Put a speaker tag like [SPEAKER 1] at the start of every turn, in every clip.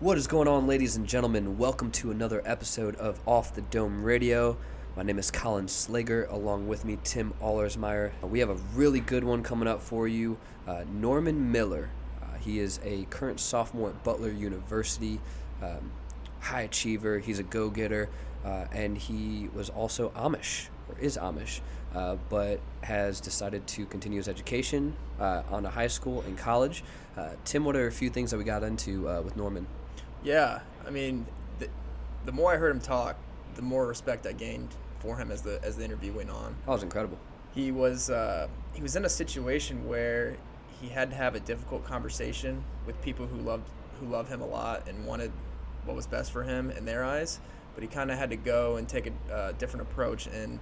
[SPEAKER 1] What is going on, ladies and gentlemen? Welcome to another episode of Off the Dome Radio. My name is Colin Slager, along with me, Tim Allersmeyer. We have a really good one coming up for you. Uh, Norman Miller. Uh, he is a current sophomore at Butler University, um, high achiever. He's a go getter, uh, and he was also Amish, or is Amish, uh, but has decided to continue his education uh, on a high school and college. Uh, Tim, what are a few things that we got into uh, with Norman?
[SPEAKER 2] Yeah, I mean, the, the more I heard him talk, the more respect I gained for him as the as the interview went on.
[SPEAKER 1] That was incredible.
[SPEAKER 2] He was uh, he was in a situation where he had to have a difficult conversation with people who loved who love him a lot and wanted what was best for him in their eyes, but he kind of had to go and take a uh, different approach and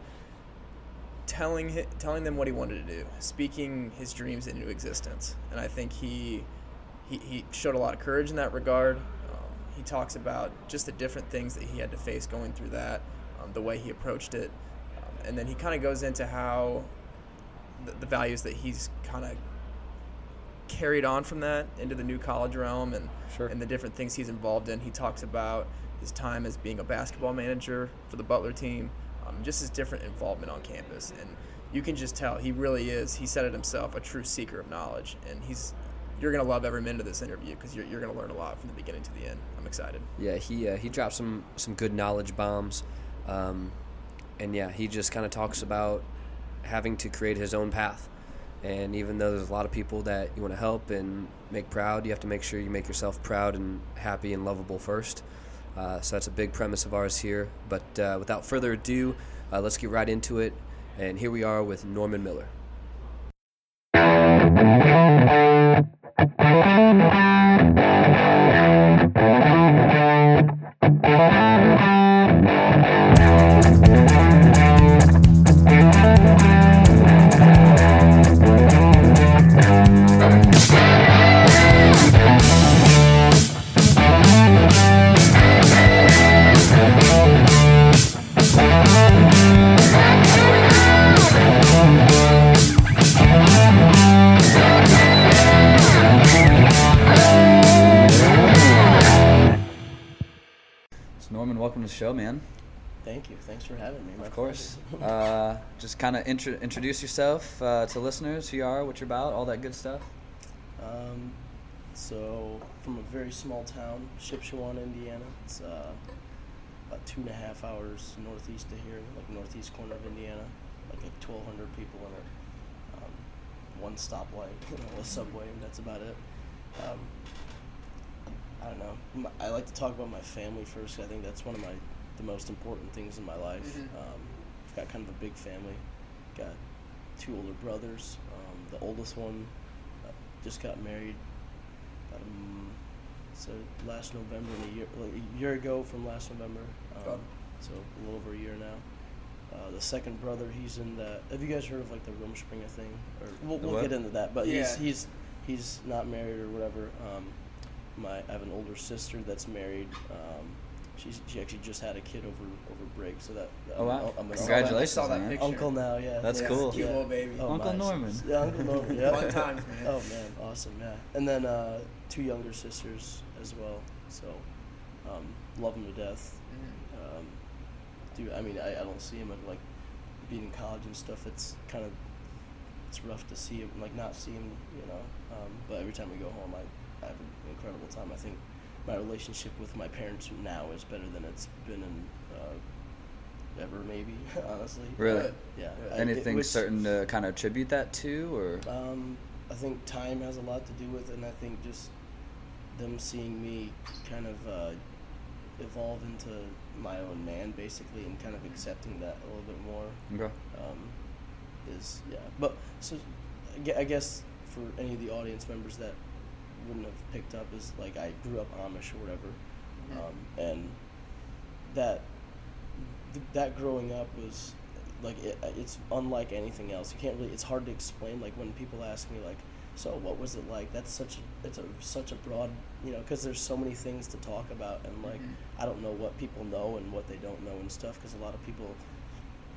[SPEAKER 2] telling telling them what he wanted to do, speaking his dreams into existence, and I think he he, he showed a lot of courage in that regard. He talks about just the different things that he had to face going through that, um, the way he approached it, um, and then he kind of goes into how the, the values that he's kind of carried on from that into the new college realm and
[SPEAKER 1] Sure.
[SPEAKER 2] and the different things he's involved in. He talks about his time as being a basketball manager for the Butler team, um, just his different involvement on campus, and you can just tell he really is. He said it himself, a true seeker of knowledge, and he's. You're gonna love every minute of this interview because you're, you're gonna learn a lot from the beginning to the end. I'm excited.
[SPEAKER 1] Yeah, he uh, he dropped some some good knowledge bombs, um, and yeah, he just kind of talks about having to create his own path. And even though there's a lot of people that you want to help and make proud, you have to make sure you make yourself proud and happy and lovable first. Uh, so that's a big premise of ours here. But uh, without further ado, uh, let's get right into it. And here we are with Norman Miller.
[SPEAKER 3] Of course. Uh, just kind of intro- introduce yourself uh, to listeners, who you are, what you're about, all that good stuff.
[SPEAKER 4] um, so, from a very small town, Shipshewana, Indiana. It's uh, about two and a half hours northeast of here, like northeast corner of Indiana. Like, like 1,200 people in it. Um, one stoplight, you know, a subway, and that's about it. Um, I don't know. I like to talk about my family first. I think that's one of my the most important things in my life.
[SPEAKER 2] Mhm.
[SPEAKER 4] Um, I've got kind of a big family. Got two older brothers. Um, the oldest one uh, just got married. About, um, so last November, and a year like a year ago from last November. Um,
[SPEAKER 2] it.
[SPEAKER 4] so a little over a year now. Uh, the second brother, he's in the. Have you guys heard of like the Rumspringa thing? Or we'll, we'll get into that. But
[SPEAKER 2] Yeah.
[SPEAKER 4] he's he's he's not married or whatever. Um, my I have an older sister that's married. Um, she's she actually just had a kid over over break, so that. that
[SPEAKER 3] Oh,
[SPEAKER 4] I'm-
[SPEAKER 3] wow.
[SPEAKER 4] I'm an
[SPEAKER 3] Congratulations,
[SPEAKER 2] I saw that
[SPEAKER 3] man.
[SPEAKER 2] picture.
[SPEAKER 4] Uncle now, yeah.
[SPEAKER 3] That's
[SPEAKER 4] yeah.
[SPEAKER 3] cool.
[SPEAKER 2] Cute little baby.
[SPEAKER 4] Oh,
[SPEAKER 3] Uncle
[SPEAKER 4] my,
[SPEAKER 3] Norman.
[SPEAKER 4] Yeah, Uncle Norman. Yeah.
[SPEAKER 2] Fun times, man.
[SPEAKER 4] Oh man, awesome, yeah. And then uh, two younger sisters as well. So um, love them to death.
[SPEAKER 2] Mhm.
[SPEAKER 4] Um, dude, I mean, I, I don't see him at like being in college and stuff. It's kind of it's rough to see him, like not see him, you know. Um, but every time we go home, I, I have an incredible time. I think my relationship with my parents now is better than it's been in uh, ever, maybe. honestly.
[SPEAKER 3] Really?
[SPEAKER 2] Good.
[SPEAKER 4] Yeah. I-
[SPEAKER 3] Anything
[SPEAKER 4] was-
[SPEAKER 3] certain to kind of attribute that to, or
[SPEAKER 4] um, I think time has a lot to do with it, and I think just them seeing me kind of uh, evolve into my own man, basically, and kind of accepting that a little bit more
[SPEAKER 3] okay.
[SPEAKER 4] um, is yeah. But so I guess for any of the audience members that wouldn't have picked up is like I grew up Amish or whatever,
[SPEAKER 2] Mhm.
[SPEAKER 4] um, and that th- that growing up was like it, it's unlike anything else. You can't really. It's hard to explain. Like when people ask me like, so what was it like? That's such a it's a such a broad you know because there's so many things to talk about and like
[SPEAKER 2] Mhm.
[SPEAKER 4] I don't know what people know and what they don't know and stuff because a lot of people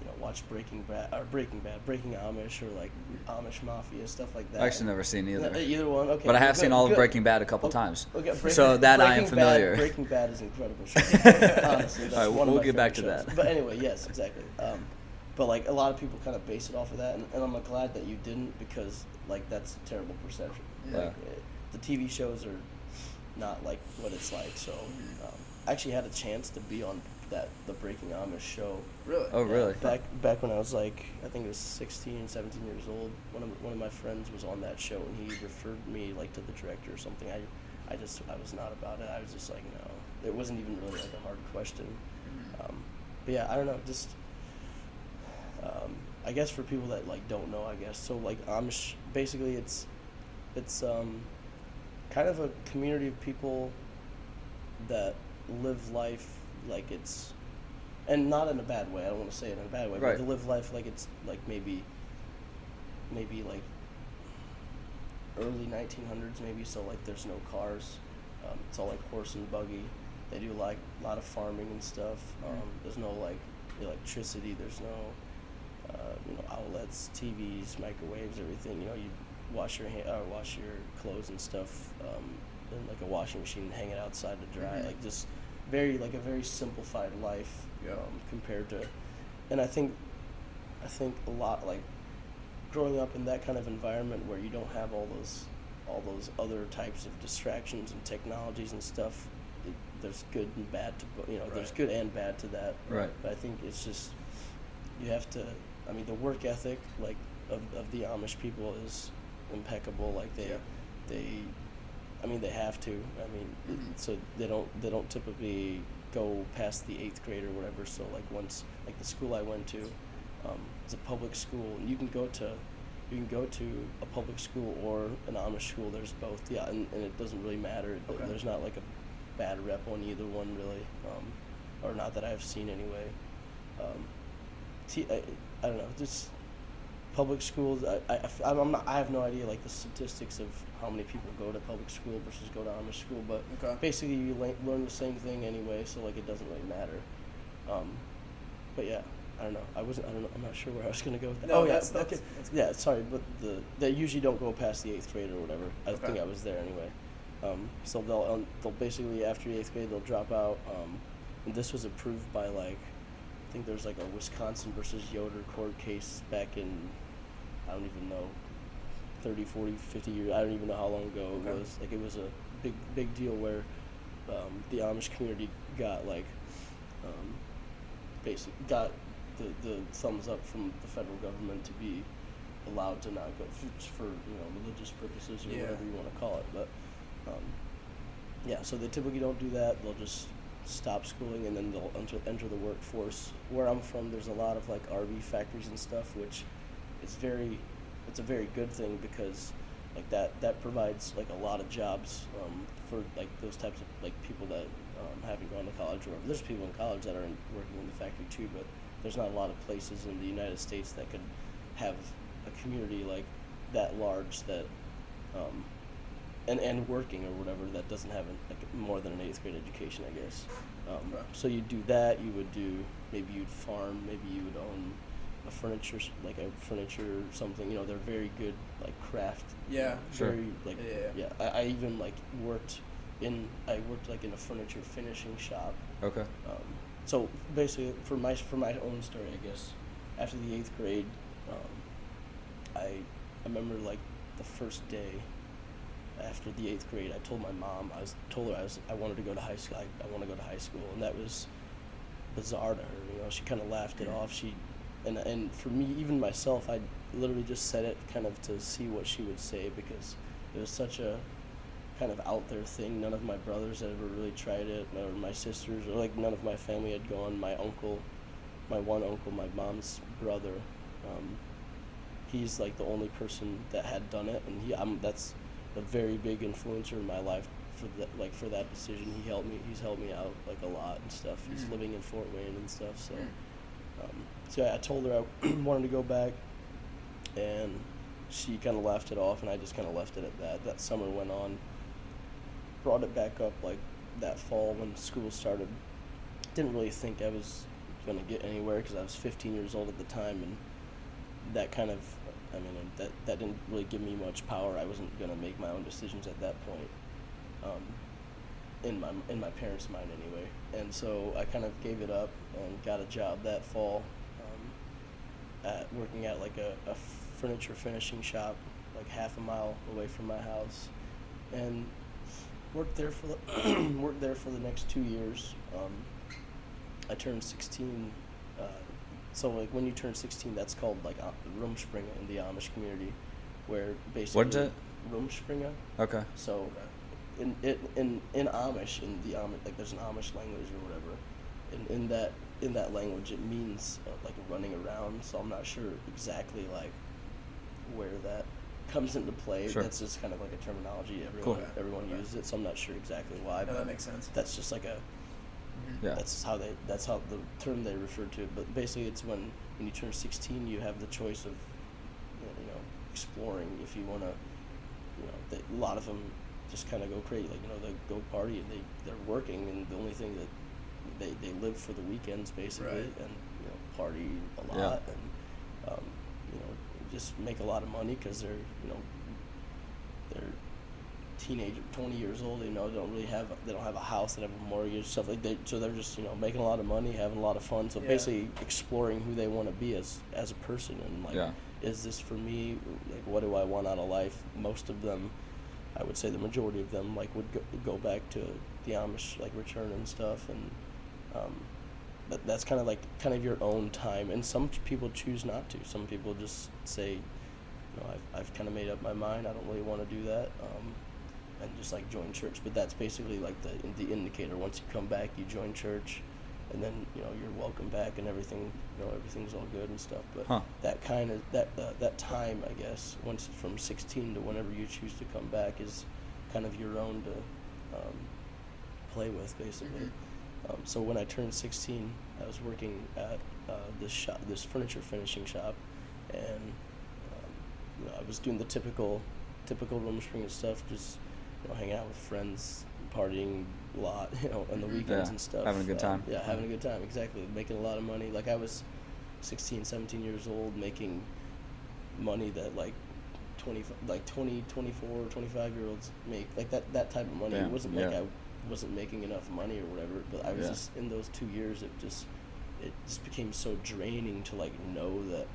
[SPEAKER 4] you know, watch Breaking Bad or Breaking Bad, Breaking Amish, or like Amish Mafia stuff like that.
[SPEAKER 3] I actually never seen either.
[SPEAKER 4] Uh, either one. Okay.
[SPEAKER 3] But I have
[SPEAKER 4] good,
[SPEAKER 3] seen all of. Breaking Bad a couple
[SPEAKER 4] Okay,
[SPEAKER 3] times.
[SPEAKER 4] Okay, Breaking,
[SPEAKER 3] So that I am familiar.
[SPEAKER 4] Bad, Breaking Bad is incredible. Show. Honestly,
[SPEAKER 3] All right, we'll get back to
[SPEAKER 4] shows.
[SPEAKER 3] that.
[SPEAKER 4] But anyway, yes, exactly. Um, but like a lot of people kind of base it off of that, and, and I'm glad that you didn't because like that's a terrible perception.
[SPEAKER 3] Yeah.
[SPEAKER 4] Like, uh, the TV shows are not like what it's like. So um, I actually had a chance to be on that the Breaking Amish show
[SPEAKER 2] Really?
[SPEAKER 3] Oh, really?
[SPEAKER 4] back back when I was like I think it was 16, 17 years old. One of one of my friends was on that show and he referred me like to the director or something. I I just I was not about it. I was just like no. It wasn't even really like a hard question. Um, but yeah, I don't know. Just um, I guess for people that like don't know, I guess so like Amish basically it's it's um, kind of a community of people that live life like it's and not in a bad way. I don't want to say it in a bad way,
[SPEAKER 3] Right.
[SPEAKER 4] but to live life like it's like maybe maybe like early 1900s maybe so like there's no cars um, it's all like horse and buggy they do like a lot of farming and stuff um, there's no like electricity there's no uh, you know outlets tvs microwaves everything you know you wash your hand, uh, wash your clothes and stuff um, in like a washing machine and hang it outside to dry
[SPEAKER 2] Mhm.
[SPEAKER 4] like just very like a very simplified life
[SPEAKER 2] Yeah.
[SPEAKER 4] um, compared to and i think i think a lot like growing up in that kind of environment where you don't have all those all those other types of distractions and technologies and stuff it, there's good and bad to you know there's good and bad to that
[SPEAKER 3] Right.
[SPEAKER 4] but i think it's just you have to i mean the work ethic like of, of the amish people is impeccable like they
[SPEAKER 2] Yeah.
[SPEAKER 4] they i mean they have to. I mean
[SPEAKER 2] Mhm.
[SPEAKER 4] so they don't they don't typically go past the eighth grade or whatever. So like once like the school i went to um, it's a public school and you can go to you can go to a public school or an amish school. There's both. Yeah and, and it doesn't really matter.
[SPEAKER 2] Okay.
[SPEAKER 4] there's not like a bad rep on either one really um, or not that i've seen anyway. Um, t- I, I don't know. Just public schools I, I- I'm not, I have no idea like the statistics of how many people go to public school versus go to amish school but
[SPEAKER 2] Okay.
[SPEAKER 4] basically you le- learn the same thing anyway so like it doesn't really matter. Um, but yeah I don't know. I wasn't I don't know I'm not sure where I was gonna go with that.
[SPEAKER 2] No,
[SPEAKER 4] oh yeah
[SPEAKER 2] that's- that's-
[SPEAKER 4] okay
[SPEAKER 2] that's
[SPEAKER 4] yeah sorry but the they usually don't go past the eighth grade or whatever. I
[SPEAKER 2] Okay.
[SPEAKER 4] think I was there anyway. Um, so they'll um, they'll basically after the eighth grade they'll drop out um, and this was approved by like I think there's like a Wisconsin versus Yoder court case back in I don't even know 30 40 50 years I don't even know how long ago it was. Like it was a big big deal where um, the Amish community got like um, basic got the, the thumbs up from the federal government to be allowed to not go for you know religious purposes or
[SPEAKER 2] Yeah.
[SPEAKER 4] whatever you want to call it but um, yeah so they typically don't do that. They'll just stop schooling and then they'll enter, enter the workforce. Where i'm from there's a lot of like rv factories and stuff which is very it's a very good thing because like that that provides like a lot of jobs um, for like those types of like people that um, haven't gone to college or there's people in college that are in, working in the factory too but there's not a lot of places in the united states that could have a community like that large that um, and and working or whatever that doesn't have an, like more than an eighth grade education i guess. Um, so you'd do that you would do maybe you'd farm maybe you would own a furniture like a furniture or something you know they're very good like craft
[SPEAKER 2] Yeah.
[SPEAKER 3] Sure.
[SPEAKER 4] very like
[SPEAKER 2] Yeah.
[SPEAKER 4] yeah I, I even like worked in i worked like in a furniture finishing shop
[SPEAKER 3] Okay.
[SPEAKER 4] um, so basically, for my for my own story, I guess, after the eighth grade, um, I I remember like the first day after the eighth grade, I told my mom I was told her I was I wanted to go to high school. I, I want to go to high school, and that was bizarre to her. You know, she kind of laughed it off. She and and for me, even myself, I literally just said it kind of to see what she would say because it was such a kind of out there thing. None of my brothers had ever really tried it, or my sisters, or like none of my family had gone. My uncle, my one uncle, my mom's brother, um, he's like the only person that had done it, and he I'm that's a very big influencer in my life for that like for that decision. He helped me. He's helped me out like a lot and stuff. He's
[SPEAKER 2] Mm.
[SPEAKER 4] living in Fort Wayne and stuff. So,
[SPEAKER 2] Mm.
[SPEAKER 4] Um, so I told her I wanted to go back, and she kind of laughed it off, and I just kind of left it at that. That summer went on. Brought it back up like that fall when school started. Didn't really think I was gonna get anywhere because I was 15 years old at the time, and that kind of, I mean, that that didn't really give me much power. I wasn't gonna make my own decisions at that point, um, in my in my parents' mind anyway. And so I kind of gave it up and got a job that fall, um, at working at like a, a furniture finishing shop, like half a mile away from my house, and worked there for the worked there for the next two years. Um, I turned 16. Uh, so like when you turn 16, that's called like uh, Rumspringa in the Amish community, where basically
[SPEAKER 3] What's it?
[SPEAKER 4] Rumspringa.
[SPEAKER 3] Okay.
[SPEAKER 4] So in in in, in Amish in the Amish like there's an Amish language or whatever, and in that in that language it means uh, like running around. So I'm not sure exactly like where that comes into play.
[SPEAKER 3] Sure.
[SPEAKER 4] That's just kind of like a terminology everyone
[SPEAKER 2] Cool.
[SPEAKER 4] everyone
[SPEAKER 2] Okay.
[SPEAKER 4] uses it. So I'm not sure exactly why.
[SPEAKER 2] Yeah,
[SPEAKER 4] but
[SPEAKER 2] that makes sense.
[SPEAKER 4] That's just like a
[SPEAKER 3] Yeah.
[SPEAKER 4] that's how they that's how the term they refer to it. But basically, it's when when you turn 16, you have the choice of you know, you know exploring if you want to. You know, they, a lot of them just kind of go crazy. Like you know, they go party and they they're working, and the only thing that they they live for the weekends basically,
[SPEAKER 2] Right.
[SPEAKER 4] and you know party a
[SPEAKER 3] Yeah.
[SPEAKER 4] lot and um, you know just make a lot of money because they're you know they're teenager, 20 years old, you know, they don't really have, they don't have a house, they don't have a mortgage, stuff like that. So they're just, you know, making a lot of money, having a lot of fun. So
[SPEAKER 2] Yeah.
[SPEAKER 4] basically exploring who they want to be as, as a person and like,
[SPEAKER 3] Yeah.
[SPEAKER 4] is this for me? Like, what do I want out of life? Most of them, I would say the majority of them, like, would go, go back to the Amish, like, return and stuff. And, um, that, that's kind of like, kind of your own time. And some people choose not to. Some people just say, you know, I've, I've kind of made up my mind. I don't really want to do that. Um, and just like join church. But that's basically like the the indicator. Once you come back, you join church, and then you know you're welcome back and everything. You know everything's all good and stuff. But
[SPEAKER 3] Huh.
[SPEAKER 4] that kind of that uh, that time, I guess, once from 16 to whenever you choose to come back is kind of your own to um, play with, basically. Um, so when I turned 16, I was working at uh, this shop, this furniture finishing shop, and um, you know, I was doing the typical, typical Rumspringa stuff, just you know, hanging out with friends, partying a lot, you know, on the weekends
[SPEAKER 3] Yeah,
[SPEAKER 4] and stuff.
[SPEAKER 3] having a good
[SPEAKER 4] Um,
[SPEAKER 3] time.
[SPEAKER 4] yeah, having a good time, exactly. Making a lot of money. Like I was 16, 17 years old, making money that like 20, like 20, 24, 25 year olds make. Like that, that type of money.
[SPEAKER 3] Yeah,
[SPEAKER 4] It wasn't like. I wasn't making enough money or whatever, but I was just in those two years. It just, it just became so draining to like know that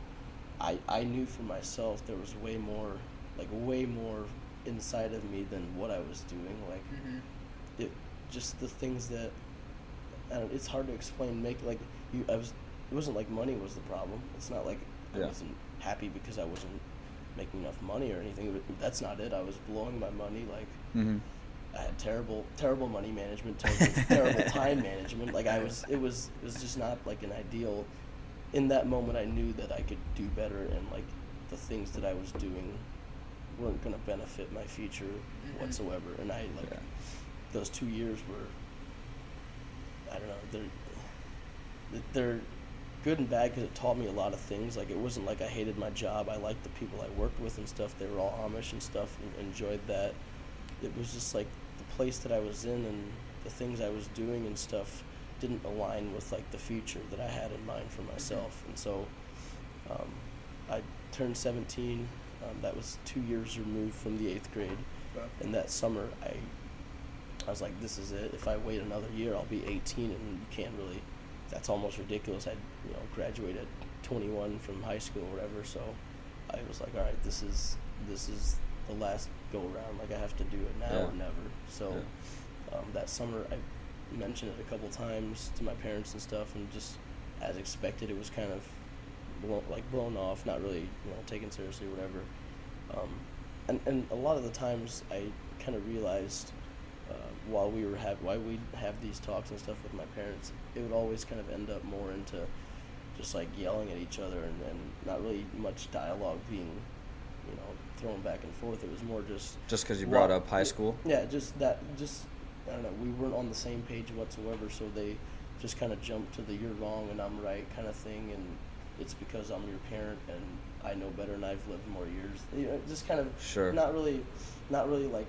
[SPEAKER 4] I, I knew for myself there was way more, like way more inside of me than what I was doing. Like
[SPEAKER 2] Mm-hmm.
[SPEAKER 4] it, just the things that, I don't, it's hard to explain. Make like you, I was, it wasn't like money was the problem. It's not like I wasn't happy because I wasn't making enough money or anything. But that's not it. I was blowing my money like.
[SPEAKER 3] Mm-hmm.
[SPEAKER 4] I had terrible, terrible money management, terrible, terrible time management. Like I was, it was, it was just not like an ideal. In that moment, I knew that I could do better, and like the things that I was doing weren't going to benefit my future whatsoever. And I like
[SPEAKER 3] Yeah.
[SPEAKER 4] Those two years were, I don't know, they're, they're good and bad because it taught me a lot of things. Like it wasn't like I hated my job. I liked the people I worked with and stuff. They were all Amish and stuff, and enjoyed that. It was just like the place that I was in and the things I was doing and stuff didn't align with like the future that I had in mind for myself. And so, um, I turned 17. Um, that was two years removed from the eighth grade. And that summer, I I was like, this is it. If I wait another year, I'll be 18, and you can't really. That's almost ridiculous. I, you know, graduated 21 from high school or whatever. So, I was like, all right, this is this is the last go around. Like I have to do it now
[SPEAKER 3] Yeah.
[SPEAKER 4] or never. So, um, that summer, I mentioned it a couple times to my parents and stuff, and just as expected, it was kind of blown, like blown off, not really, you know, taken seriously or whatever. Um, and and a lot of the times, I kind of realized uh, while we were have while we have these talks and stuff with my parents, it would always kind of end up more into just like yelling at each other and, and not really much dialogue being, you know, thrown back and forth. It was more just
[SPEAKER 3] Just because you brought up high school.
[SPEAKER 4] yeah, just that, just I don't know. We weren't on the same page whatsoever, so they just kind of jumped to the "you're wrong and I'm right" kind of thing, and it's because I'm your parent and I know better and I've lived more years. You know, just kind of
[SPEAKER 3] Sure.
[SPEAKER 4] not really, not really like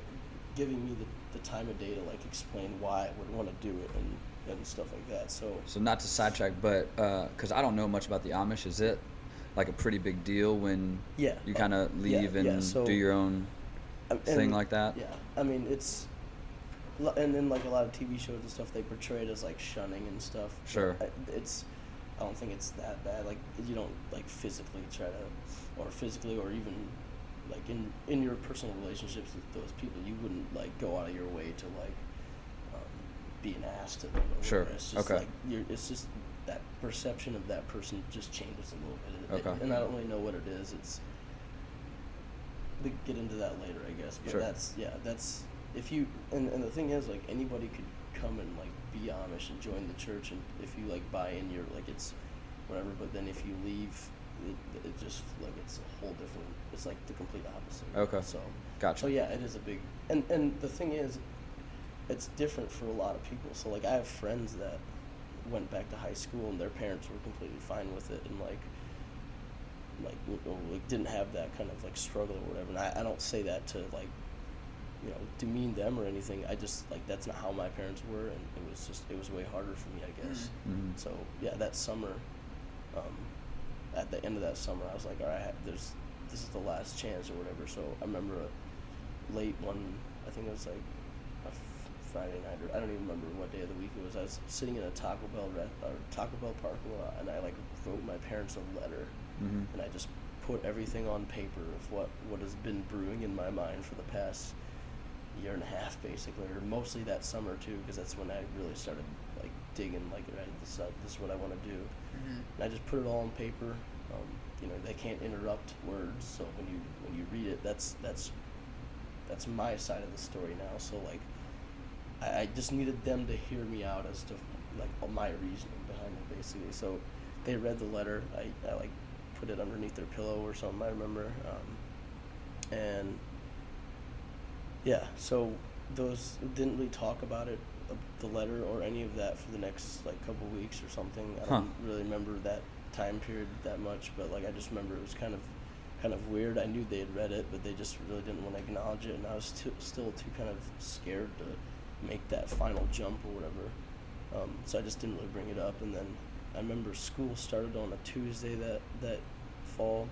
[SPEAKER 4] giving me the the time of day to like explain why I would want to do it and and stuff like that. So
[SPEAKER 3] So not to sidetrack, but because I don't know much about the Amish, is it like a pretty big deal when
[SPEAKER 4] yeah,
[SPEAKER 3] you
[SPEAKER 4] uh,
[SPEAKER 3] kind of
[SPEAKER 4] yeah,
[SPEAKER 3] leave
[SPEAKER 4] yeah,
[SPEAKER 3] and
[SPEAKER 4] so-
[SPEAKER 3] do your own
[SPEAKER 4] Um,
[SPEAKER 3] thing like that?
[SPEAKER 4] Yeah, I mean it's, and then like a lot of TV shows and stuff, they portray it as like shunning and stuff.
[SPEAKER 3] Sure.
[SPEAKER 4] I, it's, I don't think it's that bad. Like you don't like physically try to, or physically, or even like in in your personal relationships with those people, you wouldn't like go out of your way to like um, be an ass to them. Or
[SPEAKER 3] Sure,
[SPEAKER 4] whatever. It's just
[SPEAKER 3] okay.
[SPEAKER 4] like you're, it's just that perception of that person just changes a little bit. It- it-
[SPEAKER 3] Okay.
[SPEAKER 4] and I don't really know what it is. It's we get into that later, I guess. But
[SPEAKER 3] Sure.
[SPEAKER 4] that's yeah, that's if you and, and the thing is like anybody could come and like be Amish and join the church and if you like buy in you're like it's whatever, but then if you leave it, it just like it's a whole different it's like the complete opposite.
[SPEAKER 3] Okay.
[SPEAKER 4] So
[SPEAKER 3] Gotcha.
[SPEAKER 4] so yeah, it is a big and and the thing is it's different for a lot of people. So like I have friends that went back to high school and their parents were completely fine with it and like like like didn't have that kind of like struggle or whatever. And I, I don't say that to like you know demean them or anything. I just like that's not how my parents were, and it was just it was way harder for me, I guess.
[SPEAKER 3] Mhm.
[SPEAKER 4] So yeah, that summer, um, at the end of that summer, I was like, all right, there's this is the last chance or whatever. So I remember a late one, I think it was like a f- Friday night or I don't even remember what day of the week it was. I was sitting in a Taco Bell re- or Taco Bell parking lot, and I like wrote my parents a letter,
[SPEAKER 3] Mhm.
[SPEAKER 4] and I just put everything on paper of what what has been brewing in my mind for the past year and a half, basically, or mostly that summer too, because that's when I really started like digging, like, right, this uh, this is what I want to do.
[SPEAKER 2] Mhm.
[SPEAKER 4] And I just put it all on paper. Um, you know, they can't interrupt words, so when you when you read it, that's that's that's my side of the story now. So like, I, I just needed them to hear me out as to like my reasoning behind it, basically. So they read the letter. I, I like put it underneath their pillow or something. I remember, um, and yeah, so those didn't really talk about it, the letter or any of that for the next like couple weeks or something. I
[SPEAKER 3] Huh.
[SPEAKER 4] don't really remember that time period that much, but like I just remember it was kind of kind of weird. I knew they had read it, but they just really didn't want to acknowledge it, and I was too, still too kind of scared to make that final jump or whatever. Um, so I just didn't really bring it up, and then I remember school started on a Tuesday that that fall,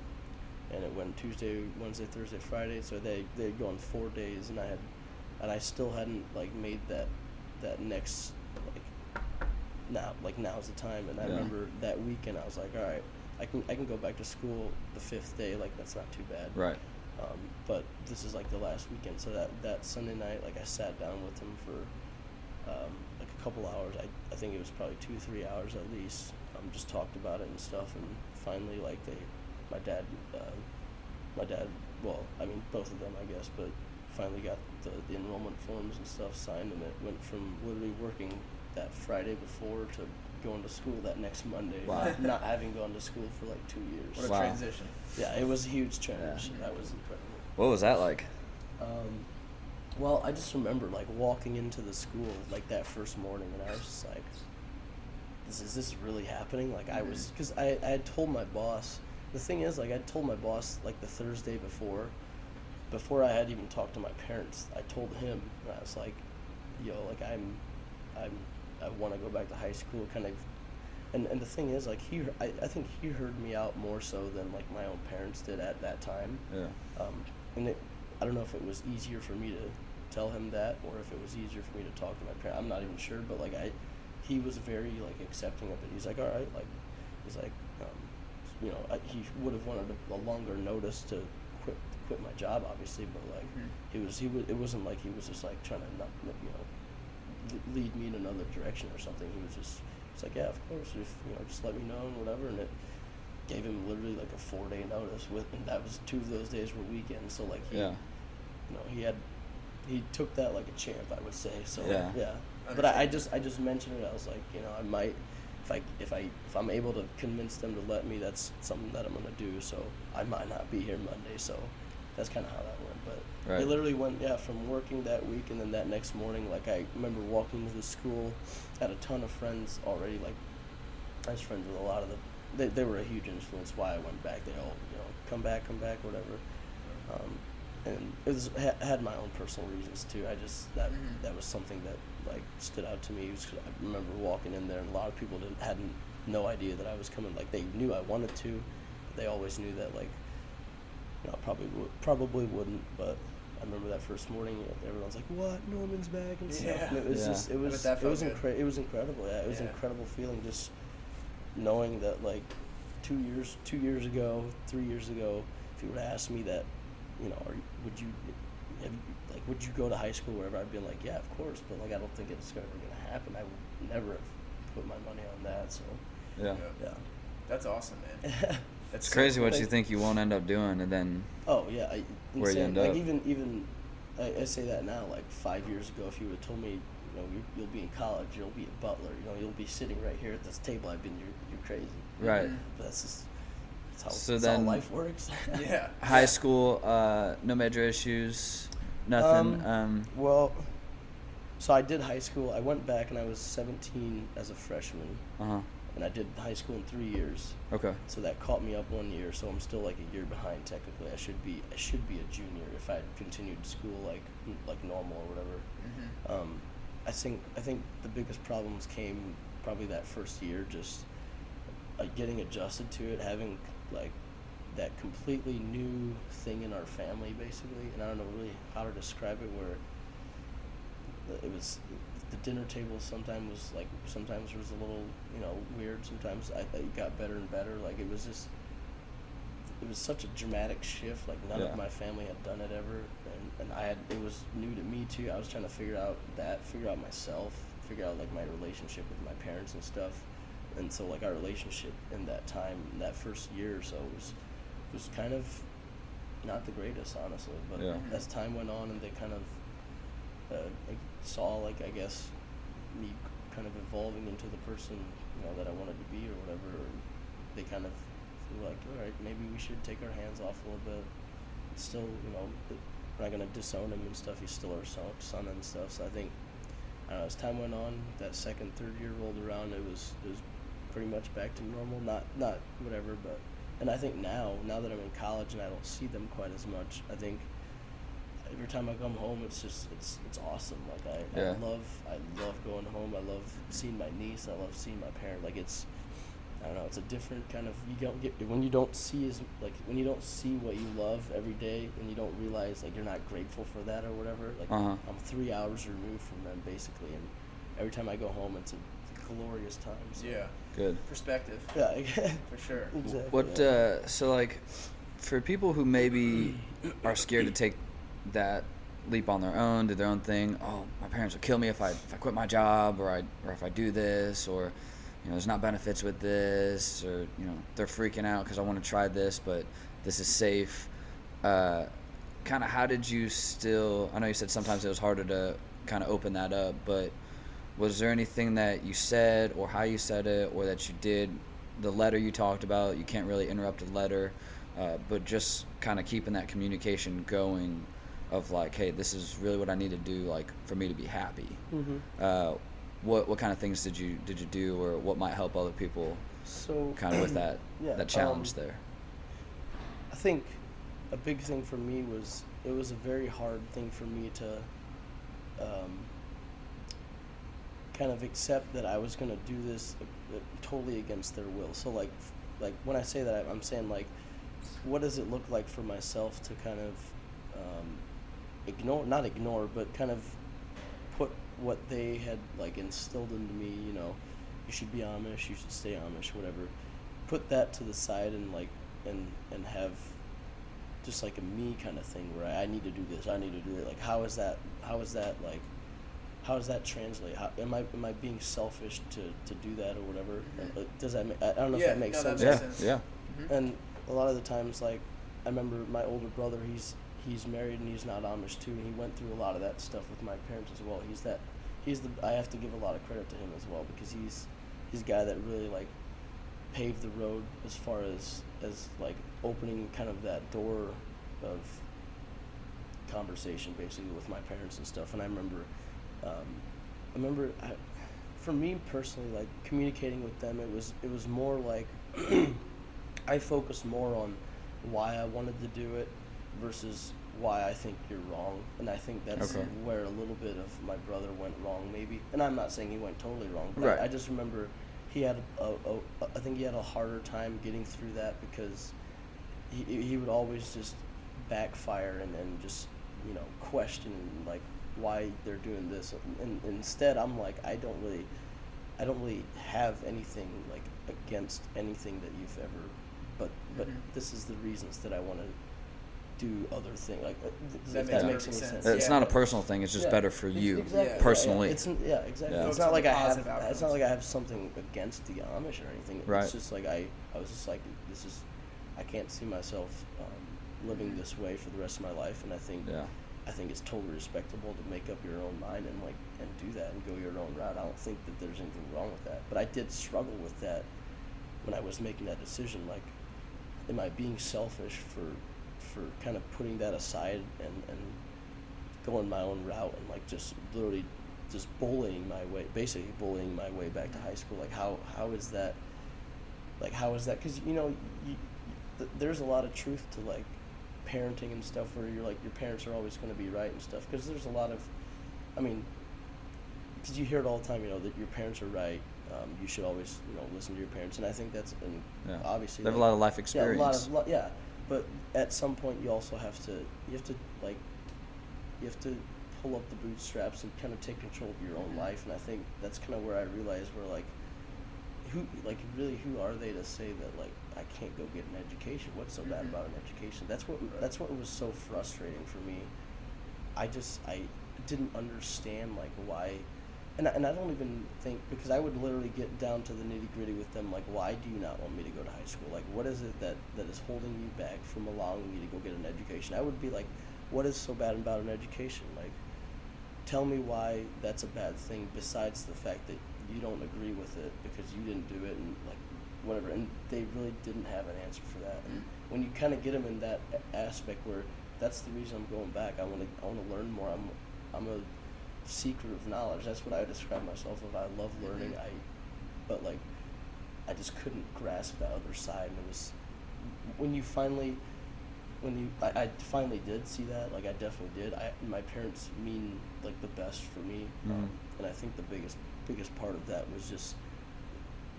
[SPEAKER 4] and it went Tuesday, Wednesday, Thursday, Friday. So they they'd go on four days, and I had, and I still hadn't like made that that next like now like now's the time. And I
[SPEAKER 3] Yeah.
[SPEAKER 4] remember that weekend I was like, all right, I can I can go back to school the fifth day. Like that's not too bad.
[SPEAKER 3] Right.
[SPEAKER 4] Um, but this is like the last weekend, so that that Sunday night, like I sat down with him for um, like a couple hours. I I think it was probably two three hours at least. Um, just talked about it and stuff, and finally, like they, my dad, uh, my dad, well, I mean both of them, I guess, but finally got the, the enrollment forms and stuff signed, and it went from literally working that Friday before to going to school that next Monday.
[SPEAKER 3] Wow.
[SPEAKER 4] Not having gone to school for like two years.
[SPEAKER 2] What a
[SPEAKER 3] Wow.
[SPEAKER 2] transition.
[SPEAKER 4] Yeah, it was a huge transition. That was incredible.
[SPEAKER 3] What was that like?
[SPEAKER 4] Um, well, I just remember like walking into the school like that first morning, and I was just like, "This is this really happening?" Like I was, because I I had told my boss. The thing is, like I told my boss like the Thursday before, before I had even talked to my parents. I told him, and I was like, "Yo, like I'm, I'm, I want to go back to high school." Kind of, and and the thing is, like he, I, I think he heard me out more so than like my own parents did at that time.
[SPEAKER 3] Yeah.
[SPEAKER 4] Um, and it, I don't know if it was easier for me to tell him that or if it was easier for me to talk to my parents. I'm not even sure, but like I, he was very like accepting of it. He's like, all right, like, he's like, um, you know, I, he would have wanted a, a longer notice to quit quit my job, obviously, but like,
[SPEAKER 2] Mhm.
[SPEAKER 4] he was he was it wasn't like he was just like trying to not you know lead me in another direction or something. He was just it's like yeah, of course, if you know, just let me know and whatever, and it gave him literally like a four day notice with and that was two of those days were weekends so like he
[SPEAKER 3] Yeah.
[SPEAKER 4] you know he had he took that like a champ i would say so
[SPEAKER 3] Yeah.
[SPEAKER 4] yeah but I, I just i just mentioned it i was like you know i might if i if i if i'm able to convince them to let me that's something that i'm going to do so i might not be here monday so that's kind of how that went but
[SPEAKER 3] Right.
[SPEAKER 4] it literally went yeah from working that week and then that next morning like i remember walking to the school had a ton of friends already like I was friends with a lot of the. They, they were a huge influence why I went back. They all you know come back, come back, whatever. Um, and it was ha- had my own personal reasons too. I just that
[SPEAKER 2] Mhm.
[SPEAKER 4] that was something that like stood out to me. It was 'cause I remember walking in there, and a lot of people didn't hadn't no idea that I was coming. Like they knew I wanted to, but they always knew that like you know I probably would probably wouldn't. But I remember that first morning, everyone's like, "What? Norman's back!" and stuff.
[SPEAKER 2] Yeah.
[SPEAKER 4] And it was
[SPEAKER 3] Yeah.
[SPEAKER 4] just it was
[SPEAKER 2] that
[SPEAKER 4] it was incre- it was incredible. Yeah, it was an incredible feeling just knowing that like two years two years ago, three years ago, if you would have asked me that, you know, are, would you, have, you- like, would you go to high school wherever? I'd be like, yeah, of course, but like, I don't think it's ever gonna happen. I would never have put my money on that. So,
[SPEAKER 3] Yeah.
[SPEAKER 4] yeah.
[SPEAKER 2] That's awesome, man. That's
[SPEAKER 3] It's
[SPEAKER 2] so
[SPEAKER 3] crazy what
[SPEAKER 4] like-
[SPEAKER 3] you think you won't end up doing, and then
[SPEAKER 4] Oh yeah, I,
[SPEAKER 3] Where you
[SPEAKER 4] insane.
[SPEAKER 3] end
[SPEAKER 4] like
[SPEAKER 3] up.
[SPEAKER 4] even even I, I say that now. Like five years ago, if you would have told me, you know, you, you'll be in college, you'll be a Butler, you know, you'll be sitting right here at this table, I've been, you're, you're crazy.
[SPEAKER 3] right.
[SPEAKER 4] But that's just that's how,
[SPEAKER 3] So
[SPEAKER 4] that's
[SPEAKER 3] then-
[SPEAKER 4] how life works.
[SPEAKER 2] Yeah.
[SPEAKER 3] High school, uh, no major issues, nothing.
[SPEAKER 4] Um,
[SPEAKER 3] Um,
[SPEAKER 4] Well, so I did high school. I went back and I was 17 as a freshman,
[SPEAKER 3] uh huh.
[SPEAKER 4] And I did high school in three years.
[SPEAKER 3] Okay.
[SPEAKER 4] So that caught me up one year. So I'm still like a year behind technically. I should be I should be a junior if I had continued school like like normal or whatever.
[SPEAKER 2] Mhm.
[SPEAKER 4] Um, I think I think the biggest problems came probably that first year, just uh, getting adjusted to it, having like that completely new thing in our family, basically. And I don't know really how to describe it. Where it was the dinner table sometimes was like sometimes was a little you know weird. Sometimes I it got better and better. Like it was just it was such a dramatic shift. Like none
[SPEAKER 3] Yeah.
[SPEAKER 4] of my family had done it ever, and, and I had it was new to me too. I was trying to figure out that, figure out myself, figure out like my relationship with my parents and stuff. And so like our relationship in that time, in that first year or so, was was kind of not the greatest, honestly. But
[SPEAKER 3] Yeah.
[SPEAKER 4] as time went on, and they kind of uh, like, saw like I guess me kind of evolving into the person you know that I wanted to be or whatever. They kind of were like, all right, maybe we should take our hands off a little bit. Still, you know, we're not gonna disown him and stuff. He's still our son, and stuff. So I think, I know, as time went on, that second, third year rolled around, it was it was pretty much back to normal. Not not whatever, but and I think now, now that I'm in college and I don't see them quite as much, I think every time I come home, it's just it's it's awesome. Like I,
[SPEAKER 3] Yeah.
[SPEAKER 4] I love I love going home. I love seeing my niece. I love seeing my parent. Like it's I don't know. It's a different kind of you don't get when you don't see as like when you don't see what you love every day and you don't realize like you're not grateful for that or whatever. Like
[SPEAKER 3] Uh-huh.
[SPEAKER 4] I'm three hours removed from them basically, and every time I go home, it's a glorious time. So.
[SPEAKER 2] Yeah.
[SPEAKER 3] Good.
[SPEAKER 2] Perspective.
[SPEAKER 4] Yeah.
[SPEAKER 2] For sure.
[SPEAKER 4] exactly.
[SPEAKER 3] What
[SPEAKER 4] yeah.
[SPEAKER 3] uh, so like for people who maybe are scared to take that leap on their own, do their own thing. Oh, my parents will kill me if I if I quit my job or I or if I do this or you know there's not benefits with this or you know they're freaking out because I want to try this but this is safe. Uh, kind of how did you still? I know you said sometimes it was harder to kind of open that up, but was there anything that you said or how you said it or that you did the letter you talked about you can't really interrupt a letter uh, but just kind of keeping that communication going of like hey this is really what i need to do like for me to be happy
[SPEAKER 4] Mhm.
[SPEAKER 3] uh, what what kind of things did you did you do or what might help other people
[SPEAKER 4] So
[SPEAKER 3] kind of with that
[SPEAKER 4] Yeah,
[SPEAKER 3] that challenge
[SPEAKER 4] um,
[SPEAKER 3] there
[SPEAKER 4] I think a big thing for me was it was a very hard thing for me to um, kind of accept that I was going to do this uh, totally against their will. So like like when I say that I'm saying like what does it look like for myself to kind of um, ignore not ignore but kind of put what they had like instilled into me, you know, you should be Amish, you should stay Amish, whatever. Put that to the side and like and and have just like a me kind of thing where I need to do this, I need to do it. Like how is that how is that like how does that translate? How am I am I being selfish to, to do that or whatever?
[SPEAKER 2] Mhm.
[SPEAKER 4] Uh, Does that make, I I don't know
[SPEAKER 2] Yeah,
[SPEAKER 4] if that makes
[SPEAKER 2] no, that
[SPEAKER 4] sense.
[SPEAKER 3] yeah
[SPEAKER 2] sense.
[SPEAKER 3] yeah
[SPEAKER 2] Mhm.
[SPEAKER 4] And a lot of the times, like I remember my older brother, he's he's married and he's not Amish too, and he went through a lot of that stuff with my parents as well. He's that he's the I have to give a lot of credit to him as well because he's he's a guy that really like paved the road as far as as like opening kind of that door of conversation basically with my parents and stuff. And I remember, um, I remember, I, for me personally, like communicating with them, it was it was more like I focused more on why I wanted to do it versus why I think you're wrong, and I think that's
[SPEAKER 3] Okay.
[SPEAKER 4] where a little bit of my brother went wrong, maybe. And I'm not saying he went totally wrong, but
[SPEAKER 3] Right.
[SPEAKER 4] I, I just remember he had a, a, a, I think he had a harder time getting through that because he he would always just backfire and, and just you know question like why they're doing this, and, and instead I'm like I don't really, I don't really have anything like against anything that you've ever, but but
[SPEAKER 2] Mhm.
[SPEAKER 4] this is the reasons that I want to do other things. Like, uh, th-
[SPEAKER 2] That
[SPEAKER 4] if
[SPEAKER 2] makes
[SPEAKER 4] that makes any
[SPEAKER 2] sense.
[SPEAKER 4] sense.
[SPEAKER 3] It's
[SPEAKER 2] Yeah.
[SPEAKER 3] not a personal thing. It's just
[SPEAKER 4] Yeah.
[SPEAKER 3] better for you
[SPEAKER 4] exactly. Yeah, yeah.
[SPEAKER 3] personally.
[SPEAKER 4] It's yeah, exactly.
[SPEAKER 3] Yeah.
[SPEAKER 4] It's
[SPEAKER 2] Focus
[SPEAKER 4] not like I have.
[SPEAKER 2] positive
[SPEAKER 4] It's not like I have something against the Amish or anything.
[SPEAKER 3] Right.
[SPEAKER 4] It's just like I. I was just like, this is. I can't see myself um, living this way for the rest of my life, and I think.
[SPEAKER 3] Yeah.
[SPEAKER 4] I think it's totally respectable to make up your own mind and like and do that and go your own route. I don't think that there's anything wrong with that. But I did struggle with that when I was making that decision. Like, am I being selfish for for kind of putting that aside and and going my own route and like just literally just bullying my way, basically bullying my way back to high school. Like, how how is that? Like, how is that? Because you know, you, th- there's a lot of truth to like parenting and stuff where you're like your parents are always going to be right and stuff because there's a lot of i mean because you hear it all the time you know that your parents are right um, you should always you know listen to your parents and i think that's and
[SPEAKER 3] Yeah.
[SPEAKER 4] obviously
[SPEAKER 3] They have a lot of life
[SPEAKER 4] yeah, a
[SPEAKER 3] experience.
[SPEAKER 4] lot of yeah but at some point you also have to you have to like you have to pull up the bootstraps and kind of take control of your own life and i think that's kind of where i realized we're like who like really who are they to say that like I can't go get an education? What's so bad
[SPEAKER 2] Mhm.
[SPEAKER 4] about an education? That's what that's what was so frustrating for me. I just I didn't understand like why, and I, and I don't even think because I would literally get down to the nitty gritty with them like why do you not want me to go to high school? Like what is it that that is holding you back from allowing me to go get an education? I would be like, what is so bad about an education? Like tell me why that's a bad thing besides the fact that you don't agree with it because you didn't do it and like whatever and they really didn't have an answer for that and when you kind of get them in that aspect where that's the reason I'm going back I want to I want to learn more I'm I'm a seeker of knowledge. That's what I describe myself of. I love learning. I but like I just couldn't grasp the other side. And it was when you finally when you I, I finally did see that like I definitely did. I my parents mean like the best for me. Um,
[SPEAKER 3] Mhm.
[SPEAKER 4] and I think the biggest biggest part of that was just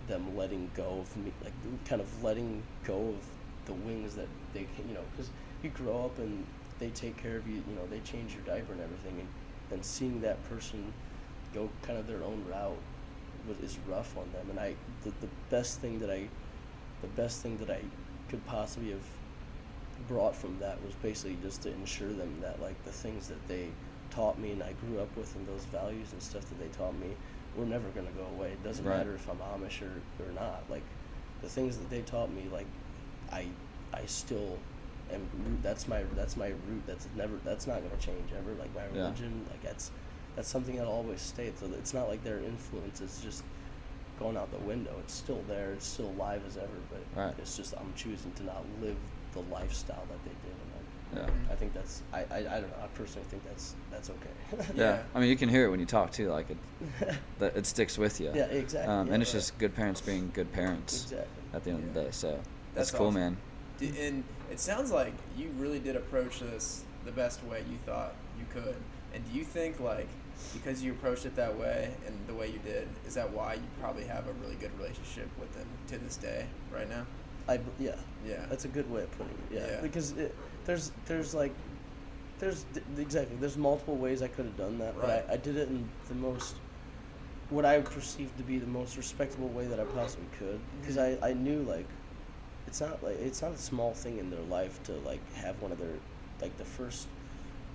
[SPEAKER 4] them letting go of me like kind of letting go of the wings that they can you know because you grow up and they take care of you you know they change your diaper and everything and, and seeing that person go kind of their own route was, is rough on them and I the, the best thing that I the best thing that I could possibly have brought from that was basically just to ensure them that like the things that they taught me and I grew up with and those values and stuff that they taught me were never going to go away. It doesn't
[SPEAKER 3] Right.
[SPEAKER 4] matter if I'm Amish or, or not. Like the things that they taught me, like I I still am root. That's my that's my root. That's never that's not going to change ever. Like my
[SPEAKER 3] Yeah.
[SPEAKER 4] religion, like that's that's something that'll always stay. So it's not like their influence is just going out the window. It's still there. It's still alive as ever. But
[SPEAKER 3] Right.
[SPEAKER 4] it's just I'm choosing to not live the lifestyle that they did. And
[SPEAKER 3] Yeah.
[SPEAKER 4] I, I think that's I, I I don't know. I personally think that's that's okay.
[SPEAKER 3] Yeah.
[SPEAKER 2] Yeah.
[SPEAKER 3] I mean, you can hear it when you talk too. Like it, that it sticks with you.
[SPEAKER 4] Yeah, exactly,
[SPEAKER 3] Um,
[SPEAKER 4] yeah,
[SPEAKER 3] and it's
[SPEAKER 4] right.
[SPEAKER 3] just good parents being good parents
[SPEAKER 4] exactly.
[SPEAKER 3] at the end of the day. So that's,
[SPEAKER 2] That's
[SPEAKER 3] cool,
[SPEAKER 2] awesome.
[SPEAKER 3] man.
[SPEAKER 2] And it sounds like you really did approach this the best way you thought you could. And do you think like because you approached it that way and the way you did, is that why you probably have a really good relationship with them to this day right now?
[SPEAKER 4] I yeah.
[SPEAKER 2] Yeah.
[SPEAKER 4] That's a good way of putting it. Yeah,
[SPEAKER 2] Yeah.
[SPEAKER 4] because it, there's there's like there's th- exactly there's multiple ways I could have done that,
[SPEAKER 2] Right.
[SPEAKER 4] but I, I did it in the most what I perceived to be the most respectable way that I possibly could because
[SPEAKER 2] Mhm.
[SPEAKER 4] I, I knew like it's not like it's not a small thing in their life to like have one of their like the first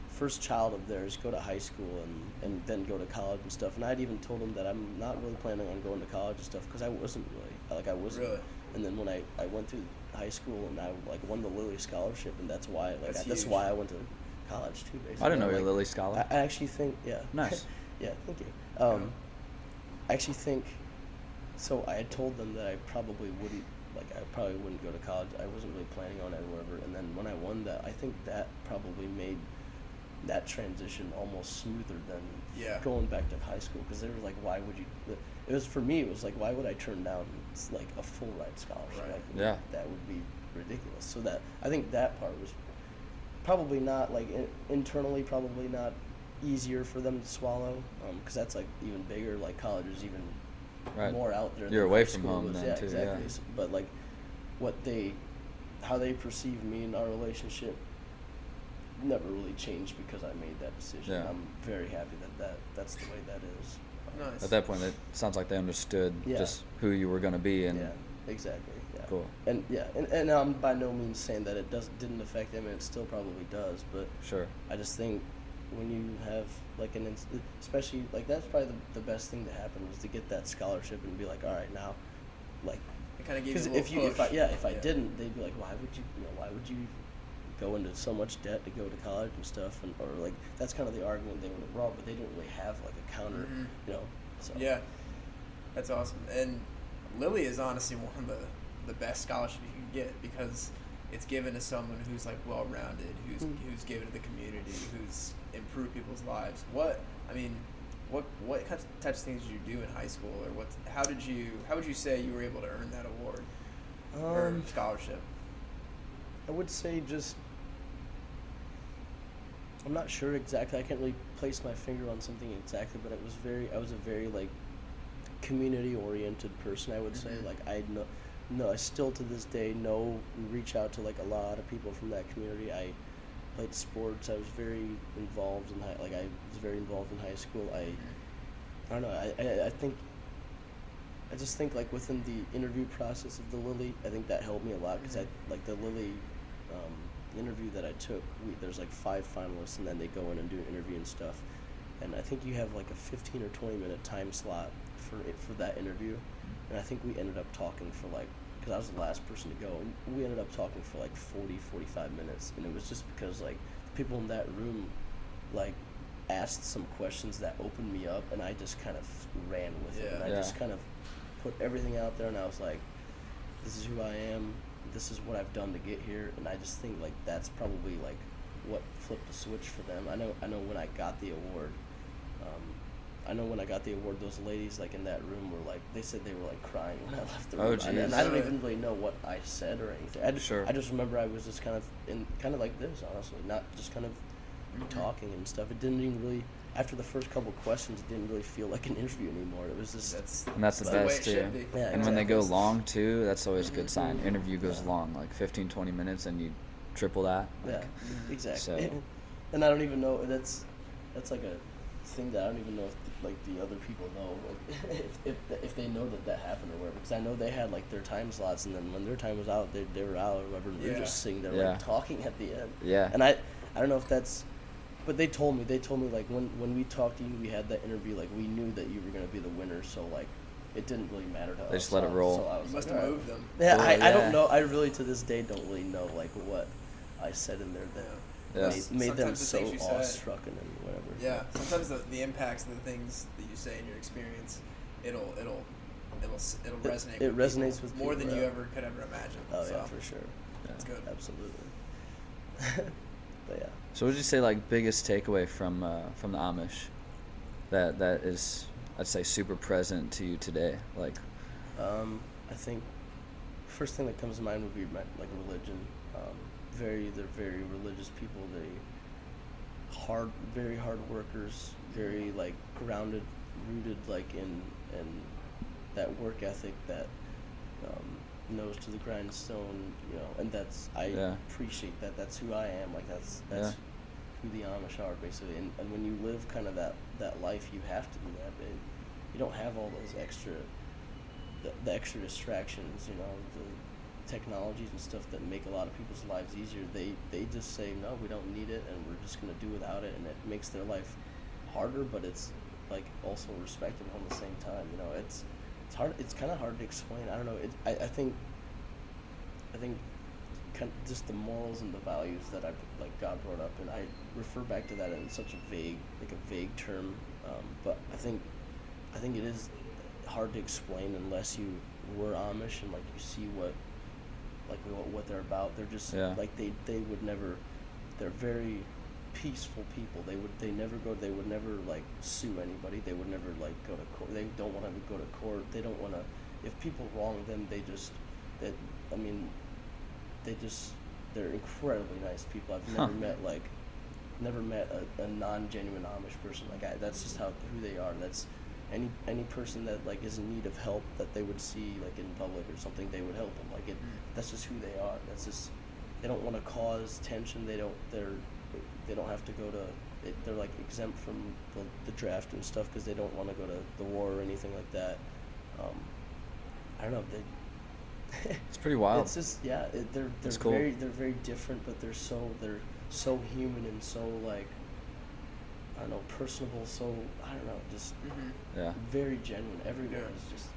[SPEAKER 4] first child of theirs go to high school and, and then go to college and stuff. And I'd even told them that I'm not really planning on going to college and stuff because I wasn't really like I wasn't.
[SPEAKER 2] Really?
[SPEAKER 4] and then when I, I went through high school and I like won the Lilly scholarship and that's why like
[SPEAKER 2] That's
[SPEAKER 4] I, that's why I went to college too basically.
[SPEAKER 3] I didn't know you
[SPEAKER 4] like,
[SPEAKER 3] were a Lilly scholar.
[SPEAKER 4] I, I actually think yeah.
[SPEAKER 3] Nice.
[SPEAKER 4] yeah thank you. Um, I actually think so I had told them that I probably wouldn't like I probably wouldn't go to college I wasn't really planning on it or whatever and then when I won that I think that probably made that transition almost smoother than
[SPEAKER 2] Yeah.
[SPEAKER 4] going back to high school because they were like why would you it was for me it was like why would I turn down like a full ride scholarship
[SPEAKER 2] Right.
[SPEAKER 4] like
[SPEAKER 3] Yeah.
[SPEAKER 4] that would be ridiculous so that I think that part was probably not like in, internally probably not easier for them to swallow um, because that's like even bigger. Like college is even
[SPEAKER 3] Right.
[SPEAKER 4] more out there.
[SPEAKER 3] You're
[SPEAKER 4] than
[SPEAKER 3] away
[SPEAKER 4] high
[SPEAKER 3] from home
[SPEAKER 4] was.
[SPEAKER 3] then,
[SPEAKER 4] yeah,
[SPEAKER 3] too,
[SPEAKER 4] exactly.
[SPEAKER 3] yeah.
[SPEAKER 4] S- But like what they, how they perceive me and our relationship, never really changed because I made that decision.
[SPEAKER 3] Yeah.
[SPEAKER 4] I'm very happy that, that that's the way that is.
[SPEAKER 2] Nice.
[SPEAKER 3] At that point, it sounds like they understood
[SPEAKER 4] Yeah.
[SPEAKER 3] just who you were going to be, and
[SPEAKER 4] yeah, exactly. Yeah.
[SPEAKER 3] Cool.
[SPEAKER 4] And yeah, and, and I'm by no means saying that it does didn't affect them, and it still probably does. But
[SPEAKER 3] sure.
[SPEAKER 4] I just think when you have like an, inst- especially like that's probably the, the best thing to happen was to get that scholarship and be like, all right, now, like,
[SPEAKER 2] It kind of
[SPEAKER 4] gave
[SPEAKER 2] you
[SPEAKER 4] if you if I
[SPEAKER 2] push.
[SPEAKER 4] yeah if I didn't, they'd be like, why would you you know why would you go into so much debt to go to college and stuff and or like that's kind of the argument they would have brought, but they didn't really have like a counter,
[SPEAKER 2] Mhm.
[SPEAKER 4] you know. So
[SPEAKER 2] Yeah, that's awesome. And Lilly is honestly one of the the best scholarships you can get because it's given to someone who's like well rounded, who's
[SPEAKER 4] Mm.
[SPEAKER 2] who's given to the community, who's improved people's lives. What I mean, what what types of things did you do in high school, or what? How did you how would you say you were able to earn that award or
[SPEAKER 4] Um,
[SPEAKER 2] scholarship?
[SPEAKER 4] I would say just. I'm not sure exactly. I can't really place my finger on something exactly, but it was very. I was a very like community oriented person. I would say
[SPEAKER 2] Mhm.
[SPEAKER 4] like I know, no, I still to this day know and reach out to like a lot of people from that community. I played sports. I was very involved in high. Like I was very involved in high school. I. I don't know. I, I, I think. I just think like within the interview process of the Lilly, I think that helped me a lot because I like the Lilly um, interview that I took. We, there's like five finalists, and then they go in and do an interview and stuff. And I think you have like a 15 or 20 minute time slot for it for that interview. And I think we ended up talking for like because I was the last person to go, and we ended up talking for like 40, 45 minutes, and it was just because like the people in that room, like asked some questions that opened me up, and I just kind of ran with it, and I
[SPEAKER 3] Yeah.
[SPEAKER 4] just kind of put everything out there, and I was like, this is who I am, this is what I've done to get here, and I just think like that's probably like what flipped the switch for them. I know I know when I got the award. Um, I know when I got the award, those ladies like in that room were like they said they were like crying when I left the room,
[SPEAKER 3] Oh,
[SPEAKER 4] room, and, and I don't even really know what I said or anything. I just,
[SPEAKER 3] Sure.
[SPEAKER 4] I just remember I was just kind of in kind of like this, honestly, not just kind of
[SPEAKER 2] Mhm.
[SPEAKER 4] talking and stuff. It didn't even really after the first couple questions, it didn't really feel like an interview anymore. It was just
[SPEAKER 2] That's
[SPEAKER 3] And that's the
[SPEAKER 2] the
[SPEAKER 3] best
[SPEAKER 2] it
[SPEAKER 3] too.
[SPEAKER 2] be.
[SPEAKER 4] Yeah,
[SPEAKER 3] and when they go long too, that's always a good sign.
[SPEAKER 4] Mhm.
[SPEAKER 3] Interview goes
[SPEAKER 4] Yeah.
[SPEAKER 3] long, like 15, 20 minutes, and you triple that.
[SPEAKER 4] yeah, exactly.
[SPEAKER 3] so-
[SPEAKER 4] and I don't even know that's that's like a thing that I don't even know if like the other people know like, if, if if they know that that happened or whatever. Because I know they had like their time slots, and then when their time was out, they, they were out or whatever. And we were
[SPEAKER 2] Yeah.
[SPEAKER 4] just sitting there
[SPEAKER 3] Yeah.
[SPEAKER 4] like talking at the end.
[SPEAKER 3] Yeah.
[SPEAKER 4] And I I don't know if that's. But they told me they told me like when when we talked to you, we had that interview. Like we knew that you were gonna be the winner, so like it didn't really matter to us.
[SPEAKER 3] They just let it
[SPEAKER 4] So I-
[SPEAKER 3] roll.
[SPEAKER 4] So I was
[SPEAKER 2] You must
[SPEAKER 4] like,
[SPEAKER 2] have moved them.
[SPEAKER 4] Yeah,
[SPEAKER 3] Cool,
[SPEAKER 4] I, I don't know. I really to this day don't really know like what I said in there that
[SPEAKER 3] Yeah.
[SPEAKER 4] made, made them
[SPEAKER 2] Sometimes the
[SPEAKER 4] so
[SPEAKER 2] things you said-
[SPEAKER 4] awestruck and whatever.
[SPEAKER 2] Yeah, sometimes the, the impacts of the things that you say in your experience, it'll it'll it'll it'll
[SPEAKER 4] It-
[SPEAKER 2] resonate.
[SPEAKER 4] it
[SPEAKER 2] with
[SPEAKER 4] resonates
[SPEAKER 2] people
[SPEAKER 4] with
[SPEAKER 2] more
[SPEAKER 4] people,
[SPEAKER 2] than you ever could ever imagine.
[SPEAKER 4] Oh
[SPEAKER 2] so
[SPEAKER 4] yeah, for sure.
[SPEAKER 2] That's good.
[SPEAKER 4] Absolutely. but yeah.
[SPEAKER 3] So, what would you say like biggest takeaway from uh, from the Amish that that is I'd say super present to you today? Like,
[SPEAKER 4] Um, I think first thing that comes to mind would be my, like religion. Um, very, they're very religious people. They hard, very hard workers. Very like grounded, rooted like in in that work ethic that um, nose to the grindstone. You know, and that's I
[SPEAKER 3] Yeah.
[SPEAKER 4] appreciate that. That's who I am. Like that's that's
[SPEAKER 3] Yeah.
[SPEAKER 4] who the Amish are basically. And, and when you live kind of that that life, you have to do that. And you don't have all those extra the, the extra distractions, you know, the technologies and stuff that make a lot of people's lives easier. They they just say no, we don't need it, and we're just gonna do without it, and it makes their life harder, but it's like also respectable at the same time. You know, it's it's hard. It's kind of hard to explain. I don't know. It, I I think I think kind of just the morals and the values that I like God brought up, and I refer back to that in such a vague like a vague term, um, but I think I think it is hard to explain unless you were Amish and like you see what like what, what they're about. They're just
[SPEAKER 3] Yeah.
[SPEAKER 4] like they they would never. They're very peaceful people. They would they never go. They would never like sue anybody. They would never like go to court. They don't want to go to court. They don't want to. If people wrong them, they just that. I mean, they just they're incredibly nice people. I've
[SPEAKER 3] Huh.
[SPEAKER 4] never met like, never met a, a non-genuine Amish person. Like I, that's just how who they are. That's any any person that like is in need of help that they would see like in public or something, they would help them. Like it, that's just who they are. That's just they don't want to cause tension. They don't. They're they don't have to go to. They, they're like exempt from the, the draft and stuff because they don't want to go to the war or anything like that. Um, I don't know. They,
[SPEAKER 3] It's pretty wild.
[SPEAKER 4] It's just yeah. It, they're they're
[SPEAKER 3] That's cool.
[SPEAKER 4] very they're very different, but they're so they're so human and so like I don't know personable. So I don't know, just
[SPEAKER 2] Mhm.
[SPEAKER 3] yeah,
[SPEAKER 4] very genuine. Everyone
[SPEAKER 2] Yeah.
[SPEAKER 4] is just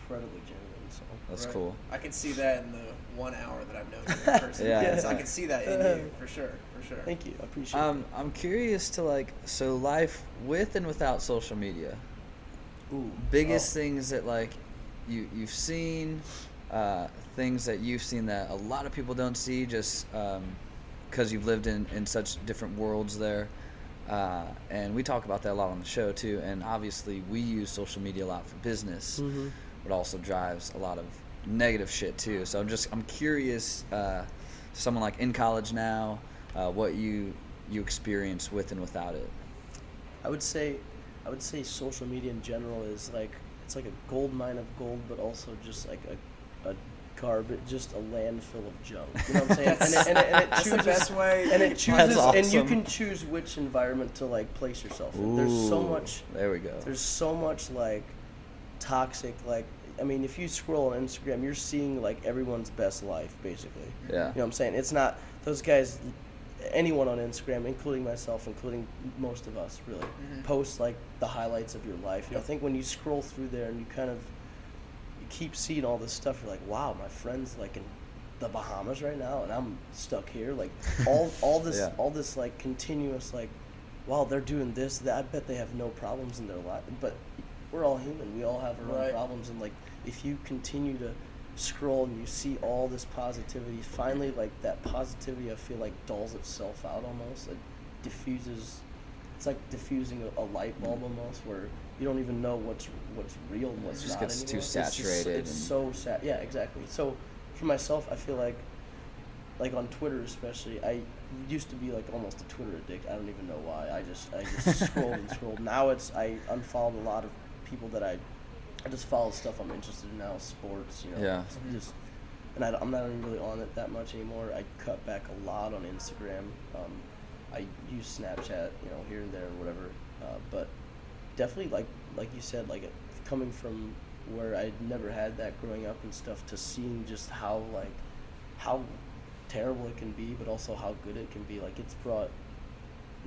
[SPEAKER 4] incredibly genuine. So
[SPEAKER 3] that's
[SPEAKER 2] Right.
[SPEAKER 3] cool.
[SPEAKER 2] I can see that in the one hour that I've known you in person.
[SPEAKER 3] Yeah.
[SPEAKER 2] Yes, I can see that in you for sure, for sure.
[SPEAKER 4] thank you. I appreciate
[SPEAKER 3] Um, I'm curious to like so life with and without social media.
[SPEAKER 4] Ooh,
[SPEAKER 3] biggest
[SPEAKER 4] oh.
[SPEAKER 3] things that like you you've seen uh, things that you've seen that a lot of people don't see just because you've lived in, in such different worlds there uh, and we talk about that a lot on the show too. And obviously we use social media a lot for business
[SPEAKER 4] Mhm.
[SPEAKER 3] but also drives a lot of negative shit too. So i'm just i'm curious uh, someone like in college now uh, what you you experience with and without it.
[SPEAKER 4] I would say, I would say social media in general is like it's like a gold mine of gold, but also just like a, a garbage, just a landfill of junk. You know what I'm saying? and, it, and, it, and it
[SPEAKER 2] That's the
[SPEAKER 4] chooses,
[SPEAKER 2] best way.
[SPEAKER 4] and it
[SPEAKER 3] That's
[SPEAKER 4] chooses, and you can choose which environment to like place yourself in. There's so much.
[SPEAKER 3] there we go
[SPEAKER 4] There's so much like toxic, like I mean, if you scroll on Instagram, you're seeing like everyone's best life, basically.
[SPEAKER 3] yeah
[SPEAKER 4] You know what I'm saying? It's not those guys. Anyone on Instagram, including myself, including most of us, really
[SPEAKER 2] Mhm.
[SPEAKER 4] post like the highlights of your life. And I think when you scroll through there and you kind of you keep seeing all this stuff, you're like, wow, my friend's like in the Bahamas right now, and I'm stuck here. Like all all this
[SPEAKER 3] Yeah.
[SPEAKER 4] all this like continuous like, wow, they're doing this. That I bet they have no problems in their life, but we're all human. We all have our own problems, and like if you continue to scroll and you see all this positivity, finally like that positivity, I feel like dulls itself out almost. It diffuses. It's like diffusing a, a light bulb almost, where you don't even know what's what's real and what's
[SPEAKER 3] just
[SPEAKER 4] not
[SPEAKER 3] gets too
[SPEAKER 4] anymore. It's just-
[SPEAKER 3] saturated
[SPEAKER 4] It's, so sad. Yeah, exactly. So for myself, I feel like like on Twitter especially, I used to be like almost a Twitter addict. I don't even know why. I just I just scrolled and scrolled. Now it's I unfollowed a lot of people that I I just follow stuff I'm interested in now, sports, you know.
[SPEAKER 3] Yeah.
[SPEAKER 4] Just and I, am not even really on it that much anymore. I cut back a lot on Instagram. Um, I use Snapchat, you know, here and there or whatever. Uh, but definitely, like like you said, like coming from where I'd never had that growing up and stuff to seeing just how like how terrible it can be, but also how good it can be. Like it's brought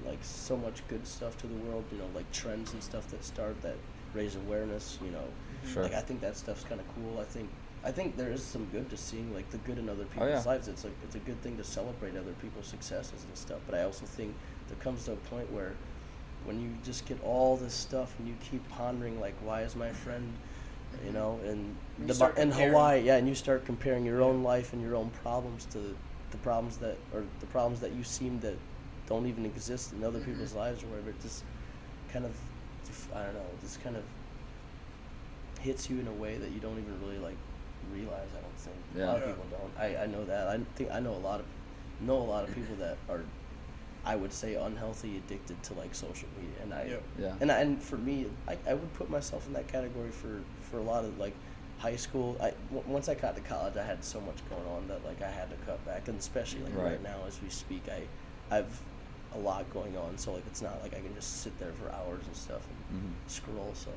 [SPEAKER 4] like so much good stuff to the world. You know, like trends and stuff that start that raise awareness. You know, mm-hmm.
[SPEAKER 3] Sure.
[SPEAKER 4] like I think that stuff's kind of cool. I think I think there is some good to seeing like the good in other oh, people's
[SPEAKER 3] Oh, yeah.
[SPEAKER 4] lives. It's like it's a good thing to celebrate other people's successes and stuff. But I also think there comes to a point where when you just get all this stuff and you keep pondering like why is my friend you know in
[SPEAKER 2] You
[SPEAKER 4] the, in. Hawaii yeah and you start comparing your own life and your own problems to the problems that or the problems that you seem that don't even exist in other
[SPEAKER 2] Mhm.
[SPEAKER 4] people's lives or whatever it just kind of I don't know just kind of hits you in a way that you don't even really like realize I don't think. A lot of people don't. I, I know that. I think I know a lot of know a lot of people that are I would say unhealthy addicted to like social media and I
[SPEAKER 2] Yep.
[SPEAKER 3] Yeah.
[SPEAKER 4] and I, and for me I, I would put myself in that category for for a lot of like high school I w- once I got to college I had so much going on that like I had to cut back and especially like right,
[SPEAKER 3] Right.
[SPEAKER 4] now as we speak I I've a lot going on so like it's not like I can just sit there for hours and stuff and
[SPEAKER 3] Mhm.
[SPEAKER 4] scroll so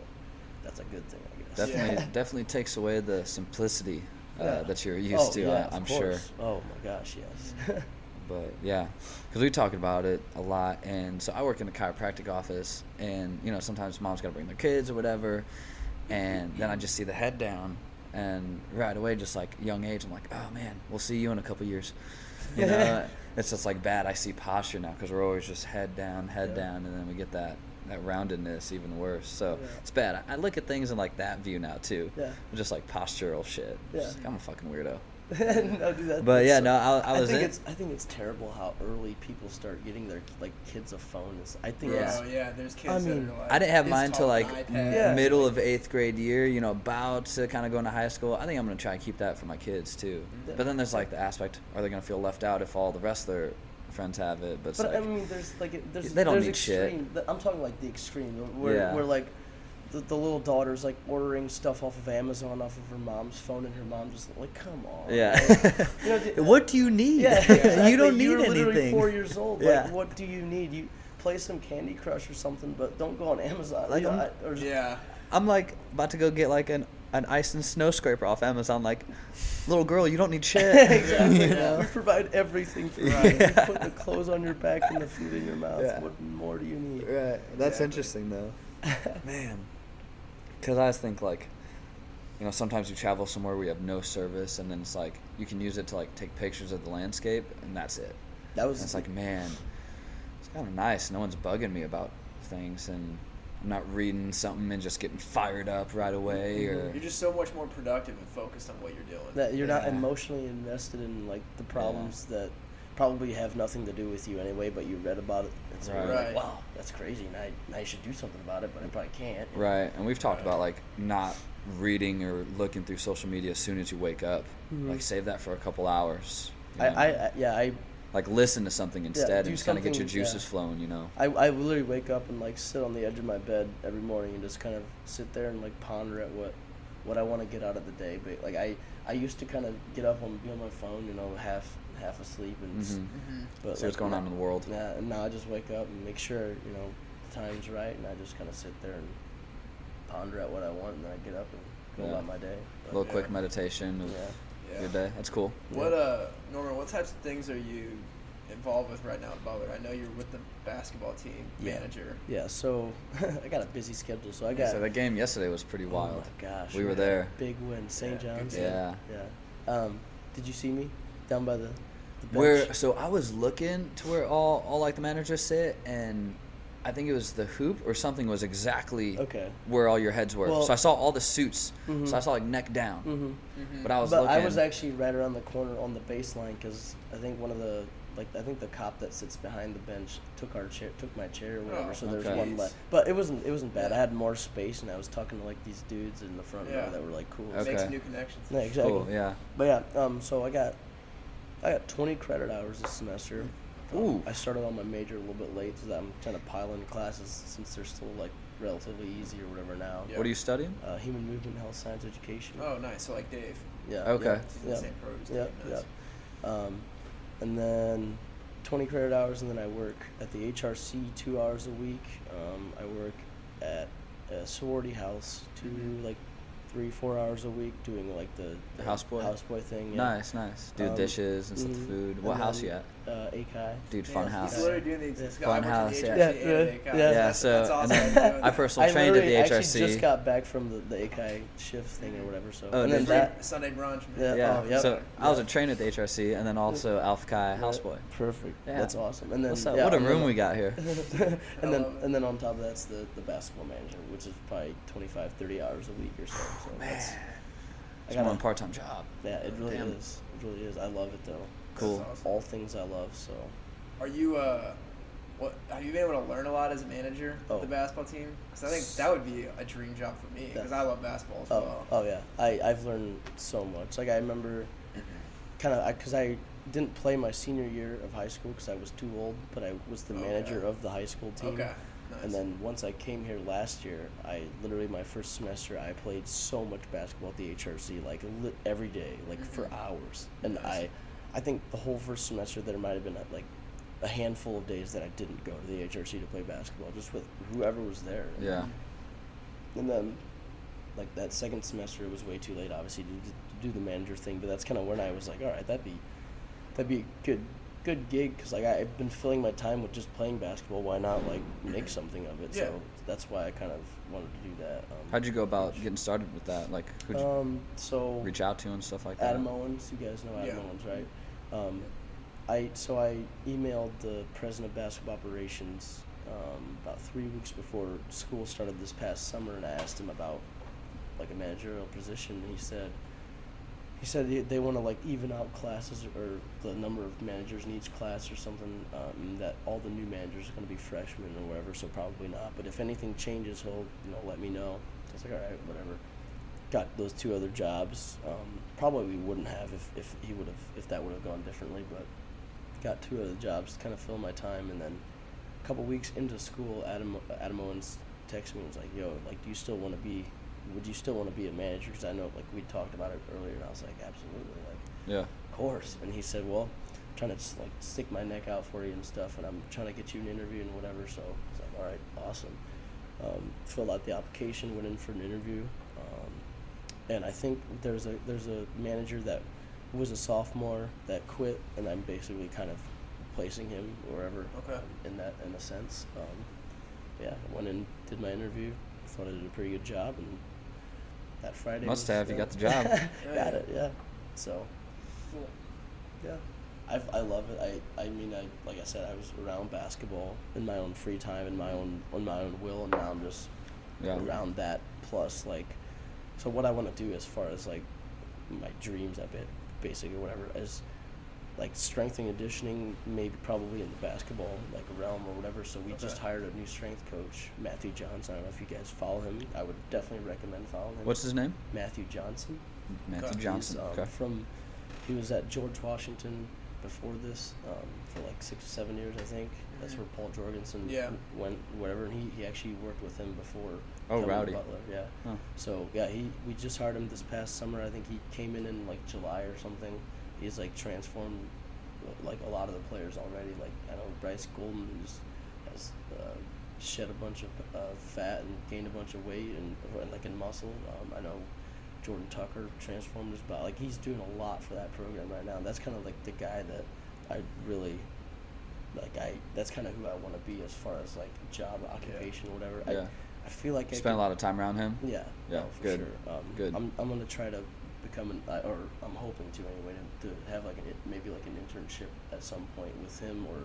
[SPEAKER 4] that's a good thing I guess
[SPEAKER 3] Definitely,
[SPEAKER 2] Yeah.
[SPEAKER 3] definitely takes away the simplicity uh,
[SPEAKER 4] Yeah.
[SPEAKER 3] that you're used
[SPEAKER 4] oh,
[SPEAKER 3] to.
[SPEAKER 4] yeah,
[SPEAKER 3] I, I'm
[SPEAKER 4] of
[SPEAKER 3] sure.
[SPEAKER 4] oh my gosh yes
[SPEAKER 3] But yeah, because we talk about it a lot, and so I work in a chiropractic office, and you know sometimes moms got to bring their kids or whatever, and then I just see the head down, and right away, just like young age, I'm like, oh man, we'll see you in a couple years. You know, it's just like bad. I see posture now because we're always just head down, head
[SPEAKER 4] Yeah.
[SPEAKER 3] down, and then we get that that roundedness even worse. So
[SPEAKER 4] Yeah.
[SPEAKER 3] it's bad. I, I look at things in like that view now too.
[SPEAKER 4] Yeah.
[SPEAKER 3] Just like postural shit.
[SPEAKER 4] Yeah.
[SPEAKER 3] Like, I'm a fucking weirdo.
[SPEAKER 4] no, dude, that,
[SPEAKER 3] But yeah,
[SPEAKER 4] so-
[SPEAKER 3] no, I- I was
[SPEAKER 4] think
[SPEAKER 3] in-
[SPEAKER 4] it's I think it's terrible how early people start getting their like kids a phone. It's, I think
[SPEAKER 2] Yeah,
[SPEAKER 4] it's
[SPEAKER 2] oh, yeah. There's kids
[SPEAKER 4] I
[SPEAKER 2] that
[SPEAKER 4] mean,
[SPEAKER 2] are like.
[SPEAKER 3] I didn't have mine till
[SPEAKER 2] tall
[SPEAKER 3] like m-
[SPEAKER 4] Yeah.
[SPEAKER 3] middle of eighth grade year. You know, about to kind of go into high school. I think I'm gonna try and keep that for my kids too.
[SPEAKER 4] Yeah.
[SPEAKER 3] But then there's like the aspect: are they gonna feel left out if all the rest of their friends have it? But,
[SPEAKER 4] But
[SPEAKER 3] like,
[SPEAKER 4] I mean, there's like there's
[SPEAKER 3] They don't
[SPEAKER 4] there's
[SPEAKER 3] need shit.
[SPEAKER 4] extreme, th- I'm talking like the extreme where
[SPEAKER 3] Yeah.
[SPEAKER 4] where like the, the little daughter's like ordering stuff off of Amazon off of her mom's phone, and her mom just like, come on.
[SPEAKER 3] yeah.
[SPEAKER 4] Like, you know, d-
[SPEAKER 3] what do you need?
[SPEAKER 4] Yeah, exactly.
[SPEAKER 3] you don't need
[SPEAKER 4] You're literally
[SPEAKER 3] anything.
[SPEAKER 4] four years old.
[SPEAKER 3] Yeah.
[SPEAKER 4] Like, what do you need? You play some Candy Crush or something, but don't go on Amazon.
[SPEAKER 3] Like,
[SPEAKER 4] You know,
[SPEAKER 3] I'm-
[SPEAKER 4] I- or-
[SPEAKER 2] Yeah.
[SPEAKER 3] I'm like about to go get like an an ice and snow scraper off Amazon. Like, little girl, you don't need shit.
[SPEAKER 4] exactly.
[SPEAKER 3] You know?
[SPEAKER 4] We provide everything for you.
[SPEAKER 3] Right.
[SPEAKER 4] You put the clothes on your back and the food in your mouth.
[SPEAKER 3] Yeah.
[SPEAKER 4] What more do you need?
[SPEAKER 3] Right. That's
[SPEAKER 2] Exactly.
[SPEAKER 3] interesting though. Man. Because I always think like, you know, sometimes you travel somewhere where you have no service, and then it's like you can use it to like take pictures of the landscape, and that's it.
[SPEAKER 4] That was
[SPEAKER 3] And it's like, man, it's kind of nice. No one's bugging me about things, and I'm not reading something and just getting fired up right away. Mm-hmm. Or
[SPEAKER 2] You're just so much more productive and focused on what you're doing.
[SPEAKER 4] that you're not emotionally invested in like the problems that probably have nothing to do with you anyway, but you read about it. And so you're like, wow, that's crazy. And I, I should do something about it, but I probably can't.
[SPEAKER 3] right. And we've talked
[SPEAKER 2] Right.
[SPEAKER 3] about like not reading or looking through social media as soon as you wake up.
[SPEAKER 4] Mhm.
[SPEAKER 3] Like save that for a couple hours. you
[SPEAKER 4] I,
[SPEAKER 3] know?
[SPEAKER 4] I, I, yeah, I,
[SPEAKER 3] like listen to something instead
[SPEAKER 4] do
[SPEAKER 3] and just kind of get your
[SPEAKER 4] something- yeah.
[SPEAKER 3] juices flowing. You know.
[SPEAKER 4] I, I literally wake up and like sit on the edge of my bed every morning and just kind of sit there and like ponder at what what I want to get out of the day. But like I I used to kind of get up and be on my phone, you know, half half asleep and. s-
[SPEAKER 3] hmm
[SPEAKER 2] Mm-hmm.
[SPEAKER 4] But
[SPEAKER 3] See what's going on in the world.
[SPEAKER 4] Yeah, and now I just wake up and make sure you know the time's right, and I just kind of sit there and ponder at what I want, and then I get up and go
[SPEAKER 3] Yeah.
[SPEAKER 4] about my day.
[SPEAKER 3] A little
[SPEAKER 2] Yeah.
[SPEAKER 3] quick meditation of
[SPEAKER 4] yeah.
[SPEAKER 2] Yeah.
[SPEAKER 3] your day. That's cool.
[SPEAKER 2] What uh, Norman? What types of things are you involved with right now at Butler? I know you're with the basketball team
[SPEAKER 4] Yeah.
[SPEAKER 2] manager.
[SPEAKER 4] Yeah, so I got a busy schedule, so I got.
[SPEAKER 3] So that game yesterday was pretty wild.
[SPEAKER 4] Oh my gosh.
[SPEAKER 3] We were there.
[SPEAKER 4] Big win, St.
[SPEAKER 2] Yeah,
[SPEAKER 4] John's.
[SPEAKER 3] Yeah.
[SPEAKER 4] Yeah. Um, did you see me down by the, the bench?
[SPEAKER 3] Where so I was looking to where all all like the managers sit and I think it was the hoop or something was exactly
[SPEAKER 4] Okay.
[SPEAKER 3] where all your heads were.
[SPEAKER 4] Well-
[SPEAKER 3] so I saw all the suits.
[SPEAKER 4] Mhm.
[SPEAKER 3] So I saw like neck down.
[SPEAKER 4] Mm-hmm.
[SPEAKER 2] Mm-hmm.
[SPEAKER 3] But I was
[SPEAKER 4] but
[SPEAKER 3] looking.
[SPEAKER 4] I was actually right around the corner on the baseline because I think one of the like I think the cop that sits behind the bench took our chair, took my chair or whatever.
[SPEAKER 2] Oh,
[SPEAKER 4] so there's
[SPEAKER 3] okay.
[SPEAKER 4] one left, but it wasn't it wasn't bad. I had more space and I was talking to like these dudes in the front
[SPEAKER 2] Yeah.
[SPEAKER 4] row that were like cool.
[SPEAKER 3] Okay.
[SPEAKER 2] Makes new connections.
[SPEAKER 4] Yeah, exactly.
[SPEAKER 3] Cool. Yeah.
[SPEAKER 4] But yeah, um, so I got I got 20 credit hours this semester. Um,
[SPEAKER 3] Ooh.
[SPEAKER 4] I started on my major a little bit late because I'm trying to pile in classes since they're still like relatively easy or whatever now.
[SPEAKER 2] Yeah.
[SPEAKER 3] What are you studying?
[SPEAKER 4] Uh, human movement, health science education.
[SPEAKER 2] Oh, nice. So like Dave.
[SPEAKER 4] Yeah.
[SPEAKER 3] Okay.
[SPEAKER 4] Yeah.
[SPEAKER 2] He's in
[SPEAKER 4] yeah.
[SPEAKER 2] the same
[SPEAKER 4] Yeah,
[SPEAKER 2] Nice.
[SPEAKER 4] yeah. Um, and then 20 credit hours, and then I work at the HRC two hours a week. Um, I work at a sorority house two,
[SPEAKER 2] Mhm.
[SPEAKER 4] like three, four hours a week doing like the, the
[SPEAKER 3] houseboy?
[SPEAKER 4] houseboy thing. Yeah.
[SPEAKER 3] Nice, nice. Do
[SPEAKER 4] Um,
[SPEAKER 3] dishes and stuff,
[SPEAKER 4] mhm.
[SPEAKER 3] food. What house you at?
[SPEAKER 4] Uh, AKI.
[SPEAKER 3] Dude,
[SPEAKER 2] Yeah,
[SPEAKER 3] fun
[SPEAKER 2] He's literally doing the exact
[SPEAKER 4] Yeah.
[SPEAKER 2] I
[SPEAKER 3] Fun
[SPEAKER 2] worked at
[SPEAKER 3] house,
[SPEAKER 2] the
[SPEAKER 3] yeah.
[SPEAKER 4] Yeah, yeah, yeah.
[SPEAKER 3] Yeah,
[SPEAKER 2] That's,
[SPEAKER 3] so
[SPEAKER 2] that's
[SPEAKER 3] and
[SPEAKER 2] awesome.
[SPEAKER 3] then I
[SPEAKER 2] that.
[SPEAKER 3] personally
[SPEAKER 4] I
[SPEAKER 3] trained at the
[SPEAKER 4] literally actually just got back from the, the AKI shift thing or whatever. So
[SPEAKER 3] Oh,
[SPEAKER 4] and then that
[SPEAKER 2] Sunday brunch.
[SPEAKER 4] Yeah,
[SPEAKER 2] Man.
[SPEAKER 3] yeah.
[SPEAKER 4] oh, yep.
[SPEAKER 3] So I was a
[SPEAKER 4] Yeah.
[SPEAKER 3] trainer at the HRC and then also Alpha Chi houseboy.
[SPEAKER 4] perfect.
[SPEAKER 3] Yeah.
[SPEAKER 4] That's awesome. And then
[SPEAKER 3] What's up?
[SPEAKER 4] yeah,
[SPEAKER 3] what a
[SPEAKER 4] and then-
[SPEAKER 3] room we got here.
[SPEAKER 4] and then and then on top of that's the, the basketball manager, which is probably 25, 30 hours a week or so. So that's I got
[SPEAKER 3] more than part time job.
[SPEAKER 4] yeah, it really
[SPEAKER 3] Damn.
[SPEAKER 4] is. It really is. I love it though.
[SPEAKER 3] Cool.
[SPEAKER 2] Awesome.
[SPEAKER 4] All things I love. So
[SPEAKER 2] Are you uh, what have you been able to learn a lot as a manager
[SPEAKER 4] Oh.
[SPEAKER 2] of the basketball team? Because I think that would be a dream job for me because
[SPEAKER 4] Yeah.
[SPEAKER 2] I love basketball as
[SPEAKER 4] oh
[SPEAKER 2] well.
[SPEAKER 4] oh yeah, I I've learned so much. Like I remember, kind of because I, didn't play my senior year of high school because I was too old, but I was the
[SPEAKER 2] Okay.
[SPEAKER 4] manager of the high school team.
[SPEAKER 2] Okay. Nice.
[SPEAKER 4] And then once I came here last year, I literally my first semester I played so much basketball at the HRC like li- every day, like for
[SPEAKER 2] Mhm.
[SPEAKER 4] hours. And
[SPEAKER 2] Nice.
[SPEAKER 4] I, I think the whole first semester there might have been uh, like a handful of days that I didn't go to the HRC to play basketball, just with whoever was there. And-
[SPEAKER 3] Yeah.
[SPEAKER 4] And then, like that second semester, it was way too late, obviously, to, to do the manager thing. But that's kind of when I was like, all right, that'd be, that'd be a good, good gig because like I, I've been filling my time with just playing basketball. Why not like make something of it?
[SPEAKER 2] Yeah.
[SPEAKER 4] So that's why I kind of wanted to do that. Um,
[SPEAKER 3] How'd you go about getting started with that? Like, who'd you
[SPEAKER 4] Um, so
[SPEAKER 3] reach out to and stuff like that?
[SPEAKER 4] Adam Owens, you guys know Adam
[SPEAKER 2] Yeah.
[SPEAKER 4] Owens, right? Um, I so I emailed the president of basketball operations um, about three weeks before school started this past summer, and I asked him about like a managerial position. And he said he said they- want to like even out classes or the number of managers in each class or something. Um, that all the new managers are going to be freshmen or whatever, so probably not. But if anything changes, he'll you know let me know. I was like, all right, whatever. Got those two other jobs. Um, probably we wouldn't have if, if he would have if that would have gone differently. But got two other jobs to kind of fill my time, and then a couple weeks into school, Adam Adam Owens texted me and was like, "Yo, like, do you still want to be? Would you still want to be a manager? Because I know like we talked about it earlier, and I was like, absolutely, like,
[SPEAKER 3] Yeah.
[SPEAKER 4] of course. And he said, well, I'm trying to just like stick my neck out for you and stuff, and I'm trying to get you an interview and whatever. So I was like, all right, awesome. Um, filled out the application, went in for an interview, and I think there's a there's a manager that was a sophomore that quit, and I'm basically kind of placing him wherever
[SPEAKER 2] Okay.
[SPEAKER 4] um, in that in a sense. Um, yeah, I went and did my interview, thought I did a pretty good job, and that Friday
[SPEAKER 3] Must
[SPEAKER 4] was,
[SPEAKER 3] have, you got the job.
[SPEAKER 4] got it, yeah. So, yeah, I've, I love it. I, I mean, I like I said, I was around basketball in my own free time, in my own on my own will, and now I'm just
[SPEAKER 3] Yeah.
[SPEAKER 4] around that. Plus, like, so what I want to do as far as like my dreams, a bit basic or whatever, is like strength and conditioning, maybe probably in the basketball like realm or whatever. So we just hired a new strength coach, Matthew Johnson. I don't know if you guys follow him. I would definitely recommend following him.
[SPEAKER 3] What's his name?
[SPEAKER 4] Matthew Johnson?
[SPEAKER 3] Matthew
[SPEAKER 2] Okay.
[SPEAKER 3] Johnson.
[SPEAKER 4] Um,
[SPEAKER 3] okay.
[SPEAKER 4] From, he was at George Washington before this um, for like six or seven years, I think. That's where Paul Jorgensen
[SPEAKER 2] Yeah.
[SPEAKER 4] went, whatever. And he, he actually worked with him before.
[SPEAKER 3] Oh,
[SPEAKER 4] coming to
[SPEAKER 3] rowdy.
[SPEAKER 4] Butler, yeah.
[SPEAKER 3] Huh.
[SPEAKER 4] So yeah, he we just hired him this past summer. I think he came in in like July or something. He's like transformed like a lot of the players already. Like I know Bryce Golden who's has uh, shed a bunch of uh, fat and gained a bunch of weight and uh, like in muscle. Um, I know Jordan Tucker transformed his body. Like he's doing a lot for that program right now. And that's kind of like the guy that I really like. I that's kind of who I want to be as far as like job occupation or whatever.
[SPEAKER 3] Yeah.
[SPEAKER 4] I, I feel like I
[SPEAKER 3] Spent a lot of time around him.
[SPEAKER 4] yeah.
[SPEAKER 3] Yeah,
[SPEAKER 4] no, for
[SPEAKER 3] good,
[SPEAKER 4] Sure. Um,
[SPEAKER 3] good.
[SPEAKER 4] I'm I'm gonna try to become an or I'm hoping to anyway to, to have like an maybe like an internship at some point with him or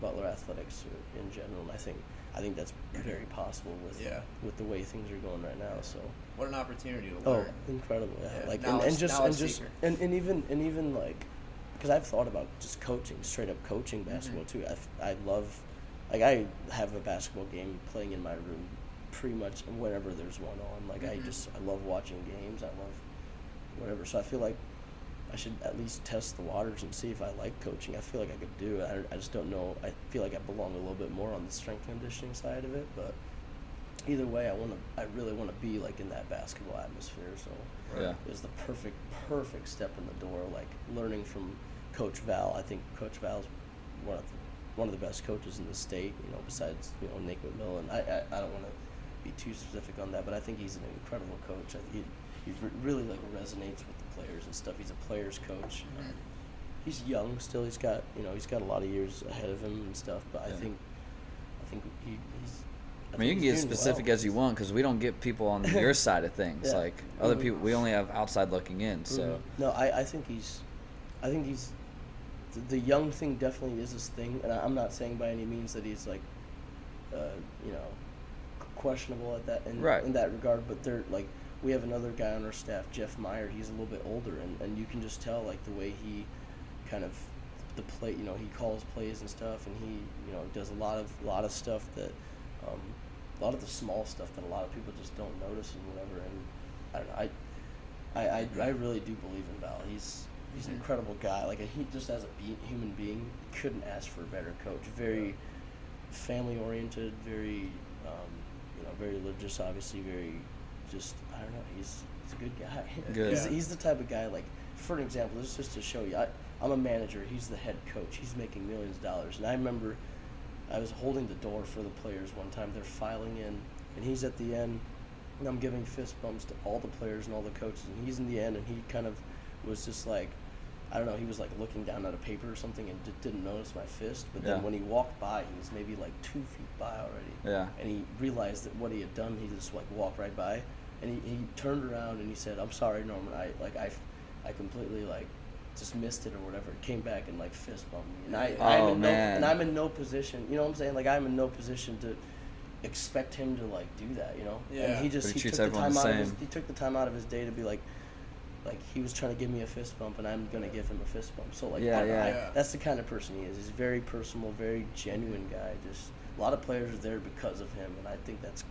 [SPEAKER 4] Butler Athletics or in general. And I think I think that's very possible with
[SPEAKER 2] Yeah.
[SPEAKER 4] with the way things are going right now. So.
[SPEAKER 2] What an opportunity to
[SPEAKER 4] Oh, incredible! Yeah,
[SPEAKER 2] Yeah,
[SPEAKER 4] like and, and just and just
[SPEAKER 2] seeker.
[SPEAKER 4] and, and even and even like, because I've thought about just coaching, straight up coaching
[SPEAKER 2] Mm-hmm.
[SPEAKER 4] basketball too. I love, like I have a basketball game playing in my room, pretty much whenever there's one on. Like I
[SPEAKER 2] Mhm.
[SPEAKER 4] just I love watching games. I love whatever. So I feel like I should at least test the waters and see if I like coaching. I feel like I could do it. I, I just don't know. I feel like I belong a little bit more on the strength and conditioning side of it, but either way, I want to. I really want to be like in that basketball atmosphere. So
[SPEAKER 3] Yeah.
[SPEAKER 4] it was the perfect, perfect step in the door. Like learning from Coach Val. I think Coach Val's one of the, one of the best coaches in the state. You know, besides you know Nick McMillan. I I, I don't want to be too specific on that, but I think he's an incredible coach. I, he he really like resonates with the players and stuff. He's a players coach. Um, he's young still. He's got you know he's got a lot of years ahead of him and stuff. But I think I think he, he's.
[SPEAKER 3] I mean, you can get
[SPEAKER 4] doing
[SPEAKER 3] specific
[SPEAKER 4] well.
[SPEAKER 3] as you want because we don't get people on your side of things.
[SPEAKER 4] Yeah.
[SPEAKER 3] Like other
[SPEAKER 4] Mhm.
[SPEAKER 3] people, we only have outside looking in. So
[SPEAKER 4] Mhm. no, I, I think he's, I think he's, the, the young thing definitely is his thing, and I, I'm not saying by any means that he's like, uh, you know, questionable at that in,
[SPEAKER 3] Right.
[SPEAKER 4] in that regard. But they're like, we have another guy on our staff, Jeff Meyer. He's a little bit older, and, and you can just tell like the way he, kind of, the play. You know, he calls plays and stuff, and he you know does a lot of a lot of stuff that, um, a lot of the small stuff that a lot of people just don't notice and whatever. And I don't know. I I, I, I really do believe in Val. He's he's an
[SPEAKER 2] Mhm.
[SPEAKER 4] incredible guy. Like he just as a be- human being, couldn't ask for a better coach. Very family oriented. Very um, you know very religious. Obviously very just I don't know. He's he's a good guy.
[SPEAKER 3] Good.
[SPEAKER 4] he's, he's the type of guy like for an example. This is just to show you. I I'm a manager. He's the head coach. He's making millions of dollars. And I remember I was holding the door for the players one time. They're filing in, and he's at the end, and I'm giving fist bumps to all the players and all the coaches. And he's in the end, and he kind of was just like, I don't know, he was like looking down at a paper or something and d- didn't notice my fist. But then
[SPEAKER 3] Yeah.
[SPEAKER 4] when he walked by, he was maybe like two feet by already.
[SPEAKER 3] Yeah.
[SPEAKER 4] And he realized that what he had done, he just like walked right by, and he, he turned around and he said, "I'm sorry, Norman. I like I, I completely like." Just missed it or whatever. Came back and like fist bumped me, and I, I'm
[SPEAKER 3] Oh,
[SPEAKER 4] in no,
[SPEAKER 3] man.
[SPEAKER 4] and I'm in no position. You know what I'm saying? Like I'm in no position to expect him to like do that. You know?
[SPEAKER 2] Yeah.
[SPEAKER 4] And he just
[SPEAKER 3] But he
[SPEAKER 4] he, took the time
[SPEAKER 3] the
[SPEAKER 4] out of his he took the time out of his day to be like, like he was trying to give me a fist bump, and I'm gonna give him a fist bump. So like,
[SPEAKER 3] Yeah,
[SPEAKER 4] I-
[SPEAKER 3] yeah.
[SPEAKER 4] I-
[SPEAKER 2] Yeah.
[SPEAKER 4] that's the kind of person he is. He's very personal, very genuine guy. Just a lot of players are there because of him, and I think that's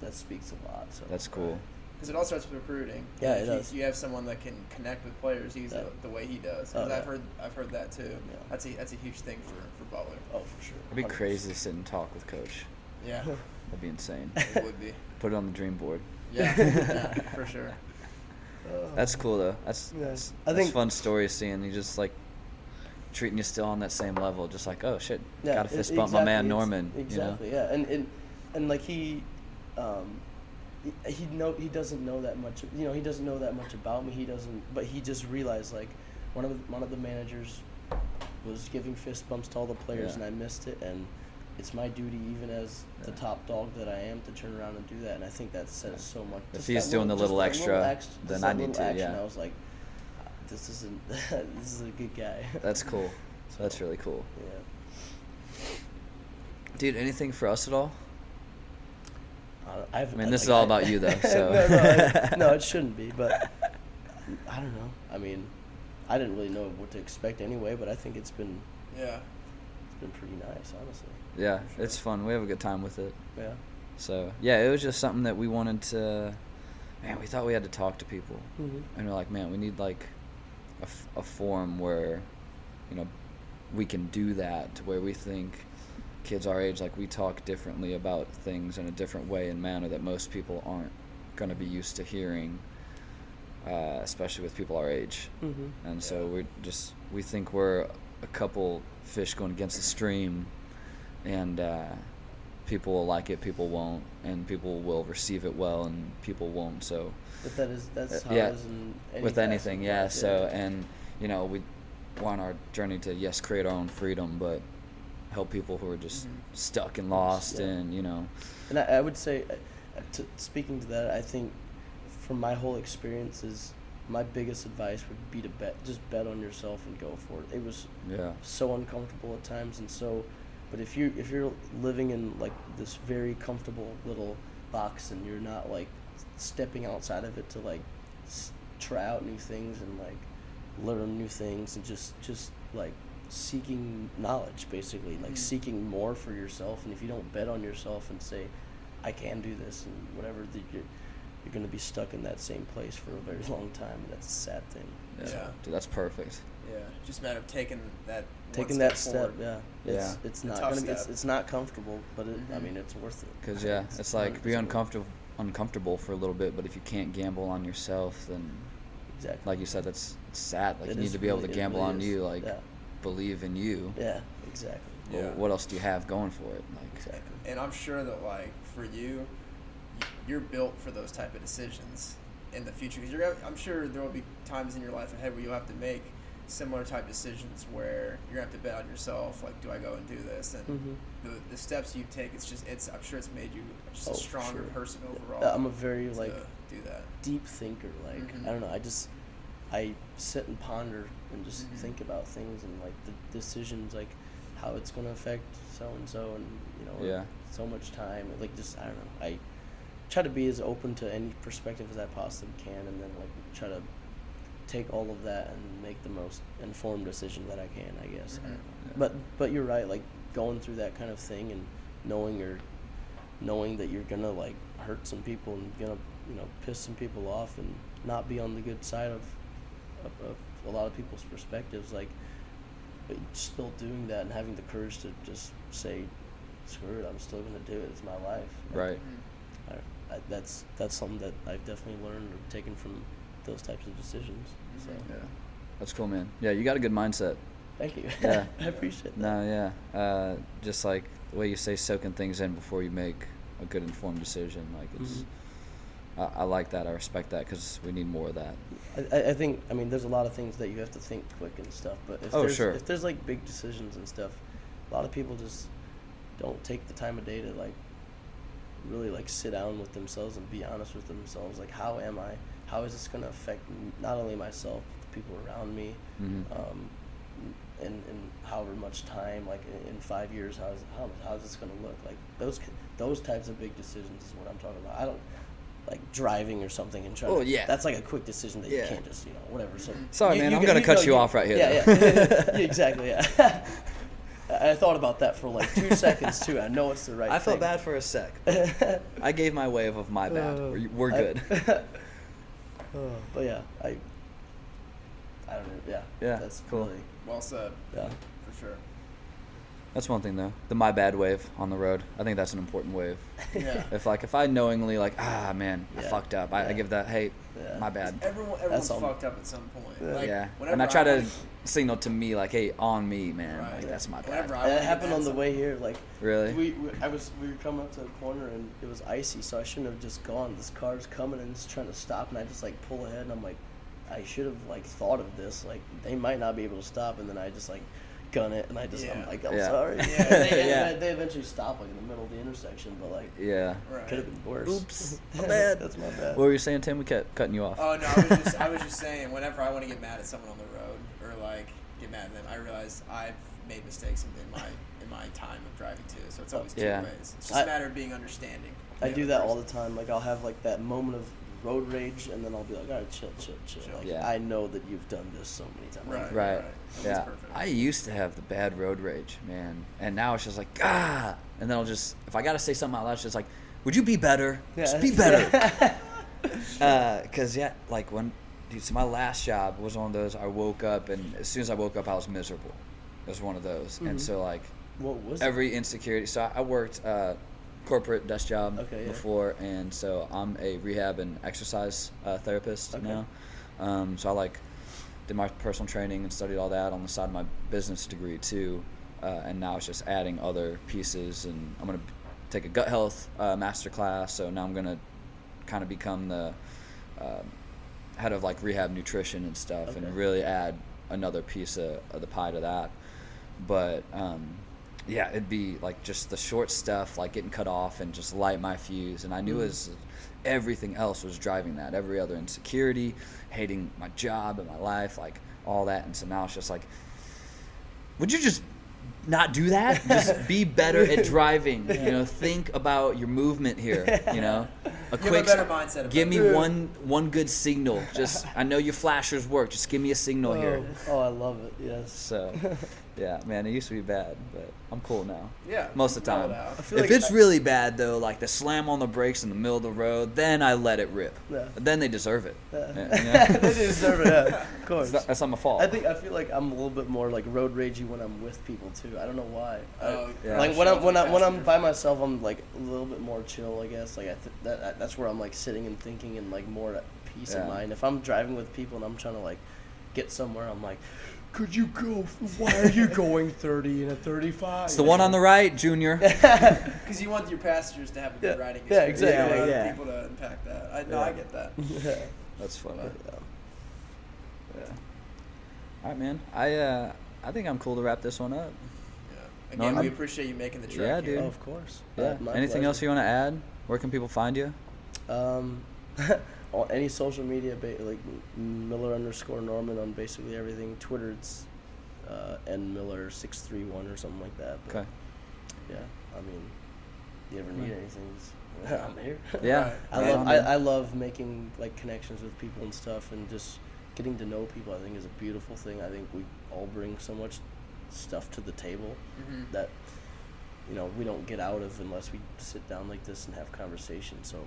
[SPEAKER 4] that speaks a lot. So
[SPEAKER 3] That's cool.
[SPEAKER 2] Because it all starts with recruiting.
[SPEAKER 4] Yeah, it
[SPEAKER 2] if you-
[SPEAKER 4] does.
[SPEAKER 2] You have someone that can connect with players easily
[SPEAKER 4] Yeah.
[SPEAKER 2] the way he does.
[SPEAKER 4] Oh,
[SPEAKER 2] I've
[SPEAKER 4] yeah.
[SPEAKER 2] heard I've heard that too.
[SPEAKER 4] Yeah.
[SPEAKER 2] That's a that's a huge thing for for Butler.
[SPEAKER 4] Oh, for sure.
[SPEAKER 3] It'd be
[SPEAKER 4] 100%.
[SPEAKER 3] crazy to sit and talk with coach.
[SPEAKER 2] Yeah,
[SPEAKER 3] That'd be insane.
[SPEAKER 2] it would be.
[SPEAKER 3] Put it on the dream board.
[SPEAKER 2] Yeah, yeah, for sure.
[SPEAKER 4] Uh,
[SPEAKER 3] That's cool though. That's
[SPEAKER 4] Yeah.
[SPEAKER 3] that's,
[SPEAKER 4] I
[SPEAKER 3] that's
[SPEAKER 4] think-
[SPEAKER 3] fun story seeing you just like treating you still on that same level. Just like oh shit, got to
[SPEAKER 4] e-
[SPEAKER 3] fist bump my man
[SPEAKER 4] exactly, it's-
[SPEAKER 3] Norman.
[SPEAKER 4] Exactly. Yeah, and and and like he, um, he, know he doesn't know that much. You know, he doesn't know that much about me. He doesn't. But he just realized like one of the, one of the managers was giving fist bumps to all the players,
[SPEAKER 3] Yeah.
[SPEAKER 4] and I missed it. And it's my duty, even as the top dog that I am, to turn around and do that. And I think that says so much.
[SPEAKER 3] If
[SPEAKER 4] Just
[SPEAKER 3] he's doing the little extra,
[SPEAKER 4] just
[SPEAKER 3] then I need to,
[SPEAKER 4] action,
[SPEAKER 3] yeah.
[SPEAKER 4] I was like, "Ah, this isn't. this is a good guy.
[SPEAKER 3] That's cool. So, That's really cool,
[SPEAKER 4] Yeah.
[SPEAKER 3] dude. Anything for us at all?
[SPEAKER 4] I I've,
[SPEAKER 3] I mean, this is
[SPEAKER 4] like,
[SPEAKER 3] all
[SPEAKER 4] I-
[SPEAKER 3] about you, though, so.
[SPEAKER 4] no, no, I- no, it shouldn't be. But I don't know. I mean, I didn't really know what to expect anyway. But I think it's been
[SPEAKER 2] Yeah.
[SPEAKER 4] it's been pretty nice, honestly.
[SPEAKER 3] Yeah,
[SPEAKER 2] For
[SPEAKER 3] it's fun. We have a good time with it.
[SPEAKER 4] Yeah.
[SPEAKER 3] So yeah, it was just something that we wanted to. Man, we thought we had to talk to people,
[SPEAKER 4] Mm-hmm.
[SPEAKER 3] and we're like, man, we need like a, f- a forum where, you know, we can do that to where we think kids our age like we talk differently about things in a different way and manner that most people aren't going to be used to hearing, uh, especially with people our age.
[SPEAKER 4] Mm-hmm.
[SPEAKER 3] And so
[SPEAKER 2] Yeah.
[SPEAKER 3] we just we think we're a couple fish going against the stream, and uh, people will like it, people won't, and people will receive it well, and people won't. So
[SPEAKER 4] But that is that's
[SPEAKER 3] Uh,
[SPEAKER 4] how
[SPEAKER 3] yeah,
[SPEAKER 4] it is in any
[SPEAKER 3] with anything, yeah. So and you know we we're our journey to yes create our own freedom, but help people who are just
[SPEAKER 2] Mhm.
[SPEAKER 3] stuck and lost,
[SPEAKER 4] Yeah.
[SPEAKER 3] and you know
[SPEAKER 4] And I, I would say, uh, to, speaking to that, I think from my whole experiences, my biggest advice would be to bet, just bet on yourself and go for it. It was
[SPEAKER 3] yeah
[SPEAKER 4] so uncomfortable at times, and so, but if you if you're living in like this very comfortable little box and you're not like stepping outside of it to like s- try out new things and like learn new things and just just like seeking knowledge basically like
[SPEAKER 2] Mhm.
[SPEAKER 4] seeking more for yourself and if you don't bet on yourself and say i can do this and whatever that you're, you're going to be stuck in that same place for a very long time and that's a sad thing
[SPEAKER 3] yeah,
[SPEAKER 2] Yeah.
[SPEAKER 3] Dude, that's perfect.
[SPEAKER 2] Yeah. Just a matter of taking that. one
[SPEAKER 4] taking that step
[SPEAKER 2] forward.
[SPEAKER 4] yeah
[SPEAKER 3] Yeah.
[SPEAKER 4] it's, it's not gonna be it's, it's not comfortable but it, i
[SPEAKER 2] Mhm.
[SPEAKER 4] mean it's worth it
[SPEAKER 3] Cause yeah, it's like be
[SPEAKER 4] 100% worth it.
[SPEAKER 3] uncomfortable uncomfortable for a little bit, but if you can't gamble on yourself, then
[SPEAKER 4] exactly
[SPEAKER 3] like you said, that's it's sad. Like
[SPEAKER 4] It
[SPEAKER 3] you need to be able to gamble
[SPEAKER 4] really
[SPEAKER 3] on
[SPEAKER 4] is.
[SPEAKER 3] you, like
[SPEAKER 4] yeah
[SPEAKER 3] believe in you.
[SPEAKER 4] yeah exactly
[SPEAKER 3] Well,
[SPEAKER 2] Yeah.
[SPEAKER 3] what else do you have going for it? Like
[SPEAKER 4] exactly
[SPEAKER 2] And I'm sure that like for you, you're built for those type of decisions in the future. Because you're, I'm sure there will be times in your life ahead where you'll have to make similar type decisions where you're gonna have to bet on yourself. Like, do I go and do this? And
[SPEAKER 4] Mhm.
[SPEAKER 2] the, the steps you take, it's just it's. I'm sure it's made you just
[SPEAKER 4] Oh,
[SPEAKER 2] a stronger
[SPEAKER 4] sure.
[SPEAKER 2] person overall.
[SPEAKER 4] I'm a very like
[SPEAKER 2] do that.
[SPEAKER 4] deep thinker. Like
[SPEAKER 2] Mhm.
[SPEAKER 4] I don't know. I just I sit and ponder and just
[SPEAKER 2] Mhm.
[SPEAKER 4] think about things and like the decisions, like how it's going to affect so and so, and you know,
[SPEAKER 3] Yeah.
[SPEAKER 4] so much time. Like just I don't know. I try to be as open to any perspective as I possibly can, and then like try to take all of that and make the most informed decision that I can. I guess. I
[SPEAKER 2] Mhm.
[SPEAKER 4] don't know.
[SPEAKER 3] Yeah.
[SPEAKER 4] But but you're right. Like going through that kind of thing and knowing you're knowing that you're gonna like hurt some people and gonna you know piss some people off and not be on the good side of, of, of a lot of people's perspectives like but still doing that and having the courage to just say screw it i'm still gonna do it it's my life Like,
[SPEAKER 3] right.
[SPEAKER 2] Mhm.
[SPEAKER 4] I, I, that's that's something that i've definitely learned or taken from those types of decisions so
[SPEAKER 2] Mhm.
[SPEAKER 3] Yeah, that's cool, man. Yeah, you got a good mindset.
[SPEAKER 4] thank you
[SPEAKER 3] Yeah.
[SPEAKER 4] i appreciate that
[SPEAKER 3] No, yeah. Uh, just like the way you say, soaking things in before you make a good informed decision. Like it's,
[SPEAKER 4] Mhm.
[SPEAKER 3] I, I like that. I respect that because we need more of that.
[SPEAKER 4] I, I- think I mean there's a lot of things that you have to think quick and stuff, but if
[SPEAKER 3] Oh,
[SPEAKER 4] there's
[SPEAKER 3] sure.
[SPEAKER 4] if there's like big decisions and stuff, a lot of people just don't take the time of day to like really like sit down with themselves and be honest with themselves. Like, how am I? How is this going to affect not only myself, but the people around me?
[SPEAKER 3] hmm
[SPEAKER 4] Um, in, in however much time, like in, in five years, how's how how's this going to look? Like those those types of big decisions is what I'm talking about. I don't like driving or something and trying.
[SPEAKER 3] Oh,
[SPEAKER 4] to,
[SPEAKER 3] yeah.
[SPEAKER 4] that's like a quick decision that you can't just you know whatever. So
[SPEAKER 3] Sorry, man, I'm
[SPEAKER 4] can-
[SPEAKER 3] gonna cut you
[SPEAKER 4] know,
[SPEAKER 3] off right here,
[SPEAKER 4] Yeah,
[SPEAKER 3] though.
[SPEAKER 4] yeah, yeah, exactly. Yeah. I I thought about that for like two seconds too. I know it's the right.
[SPEAKER 3] I felt
[SPEAKER 4] thing.
[SPEAKER 3] bad for a sec. I gave my wave of my bad.
[SPEAKER 4] Uh,
[SPEAKER 3] We're, we're
[SPEAKER 4] I-
[SPEAKER 3] good.
[SPEAKER 4] Oh, but yeah, I. I don't know. Yeah.
[SPEAKER 3] Yeah,
[SPEAKER 4] That's
[SPEAKER 3] cool.
[SPEAKER 4] Really,
[SPEAKER 2] Well said.
[SPEAKER 4] yeah.
[SPEAKER 2] For sure.
[SPEAKER 3] That's one thing though. The my bad wave on the road. I think that's an important wave.
[SPEAKER 2] Yeah.
[SPEAKER 3] If like if I knowingly like ah man I
[SPEAKER 4] Yeah.
[SPEAKER 3] fucked up, I, I give that hey
[SPEAKER 4] Yeah.
[SPEAKER 3] my bad.
[SPEAKER 2] Everyone, everyone's
[SPEAKER 4] all-
[SPEAKER 2] fucked up at some point.
[SPEAKER 4] Yeah.
[SPEAKER 2] Like,
[SPEAKER 3] yeah, and I try to
[SPEAKER 2] like-
[SPEAKER 3] signal to me like hey on me man
[SPEAKER 2] Right.
[SPEAKER 3] like that's my bad.
[SPEAKER 2] Whenever I
[SPEAKER 4] That happened on the way here. Like
[SPEAKER 3] Really?
[SPEAKER 4] we, we, I was we were coming up to the corner and it was icy, so I shouldn't have just gone. This car's coming and it's trying to stop, and I just like pull ahead, and I'm like, I should have like thought of this. Like they might not be able to stop, and then I just like gun it, and I just I'm
[SPEAKER 2] Yeah.
[SPEAKER 4] like I'm
[SPEAKER 3] Yeah.
[SPEAKER 4] sorry.
[SPEAKER 2] Yeah.
[SPEAKER 4] they,
[SPEAKER 3] Yeah.
[SPEAKER 4] they eventually stop like in the middle of the intersection, but like
[SPEAKER 3] yeah.
[SPEAKER 2] Right.
[SPEAKER 4] could have been worse.
[SPEAKER 3] Oops, my bad.
[SPEAKER 4] That's my bad.
[SPEAKER 3] What were you saying, Tim? We kept cutting you off.
[SPEAKER 2] Oh no, I was just I was just saying whenever I want to get mad at someone on the road or like get mad at them, I realize I've made mistakes in, in my in my time of driving too. So it's always two
[SPEAKER 3] Yeah.
[SPEAKER 2] ways. It's just
[SPEAKER 4] I-
[SPEAKER 2] a matter of being understanding.
[SPEAKER 4] I do that all the time. Like I'll have like that moment of road rage, and then I'll be like, all right, chill, chill, chill.
[SPEAKER 2] Chill.
[SPEAKER 4] Like
[SPEAKER 3] Yeah.
[SPEAKER 4] I know that you've done this so many times.
[SPEAKER 2] Right.
[SPEAKER 3] Right.
[SPEAKER 2] That's
[SPEAKER 3] Yeah.
[SPEAKER 2] perfect.
[SPEAKER 3] I used to have the bad road rage, man, and now it's just like ah, and then I'll just if I gotta say something out loud, it's just like, would you be better? Just be better. Because yeah, like when, dude, so my last job was one of those. I woke up, and as soon as I woke up, I was miserable. It was one of those, and
[SPEAKER 4] Mhm.
[SPEAKER 3] so like
[SPEAKER 4] what was it?
[SPEAKER 3] every insecurity. So I I worked uh, corporate desk job
[SPEAKER 4] Okay, yeah.
[SPEAKER 3] before, and so I'm a rehab and exercise uh, therapist
[SPEAKER 4] Okay.
[SPEAKER 3] now. Um, so I like did my personal training and studied all that on the side of my business degree too. Uh, and now it's just adding other pieces, and I'm gonna take a gut health uh, master class. So now I'm gonna kind of become the uh, head of like rehab nutrition and stuff,
[SPEAKER 4] Okay.
[SPEAKER 3] and really add another piece of, of the pie to that. But um, yeah, it'd be like just the short stuff, like getting cut off and just light my fuse. And I knew
[SPEAKER 4] mm.
[SPEAKER 3] it was everything else was driving that. Every other insecurity, hating my job and my life, like all that. And so now it's just like, would you just not do that? Just be better at driving. You know, think about your movement here. You know, a
[SPEAKER 2] quick. have a better mindset
[SPEAKER 3] Give me one one good signal. Just I know your flashers work. Just give me a signal oh, here.
[SPEAKER 4] Oh, oh, I love it. Yes.
[SPEAKER 3] So, yeah, man, it used to be bad, but I'm cool now.
[SPEAKER 2] Yeah.
[SPEAKER 3] Most of the time.
[SPEAKER 2] out.
[SPEAKER 4] I feel
[SPEAKER 3] If
[SPEAKER 4] like
[SPEAKER 3] it's
[SPEAKER 4] I-
[SPEAKER 3] really bad though, like the slam on the brakes in the middle of the road, then I let it rip.
[SPEAKER 4] Yeah.
[SPEAKER 3] Then they deserve it.
[SPEAKER 4] Yeah.
[SPEAKER 3] Yeah, yeah.
[SPEAKER 4] they deserve it. Yeah, of course.
[SPEAKER 3] It's not- That's not my fault.
[SPEAKER 4] I think I feel like I'm a little bit more like road ragey when I'm with people too. I don't know why. I-
[SPEAKER 2] Oh,
[SPEAKER 3] Yeah.
[SPEAKER 4] Like when I'm when
[SPEAKER 2] the
[SPEAKER 4] I when I'm by myself, I'm like a little bit more chill. I guess like I th- that that- that's where I'm like sitting and thinking and like more at peace
[SPEAKER 3] Yeah.
[SPEAKER 4] of mind. If I'm driving with people and I'm trying to like get somewhere, I'm like, could you go? Why are you going 30 and a 35?
[SPEAKER 3] it's the one on the right, Junior.
[SPEAKER 2] Because you want your passengers to have a good
[SPEAKER 4] Yeah.
[SPEAKER 2] riding experience. You don't
[SPEAKER 4] exactly,
[SPEAKER 2] want
[SPEAKER 4] yeah.
[SPEAKER 2] people to impact that. I, no,
[SPEAKER 3] Yeah.
[SPEAKER 2] I get that.
[SPEAKER 4] yeah.
[SPEAKER 3] That's funny.
[SPEAKER 4] yeah.
[SPEAKER 3] Yeah. All right, man. I uh, I think I'm cool to wrap this one up.
[SPEAKER 2] Yeah.
[SPEAKER 3] No,
[SPEAKER 2] Again, we
[SPEAKER 3] I'm-
[SPEAKER 2] appreciate you making the trip.
[SPEAKER 3] Yeah, dude.
[SPEAKER 4] Oh, of course.
[SPEAKER 3] Yeah.
[SPEAKER 4] Uh, my
[SPEAKER 3] Anything else you want to add? Where can people find you?
[SPEAKER 4] Um, on any social media, ba- like Miller underscore Norman on basically everything. Twitter, it's uh, N Miller six three one or something like that. But,
[SPEAKER 3] Okay.
[SPEAKER 4] Yeah, I mean, you ever need anything? just- I'm here.
[SPEAKER 3] Yeah.
[SPEAKER 4] I
[SPEAKER 3] right
[SPEAKER 4] love I. I love making like connections with people and stuff, and just getting to know people. I think is a beautiful thing. I think we all bring so much stuff to the table
[SPEAKER 2] Mhm.
[SPEAKER 4] that you know we don't get out of unless we sit down like this and have conversation. So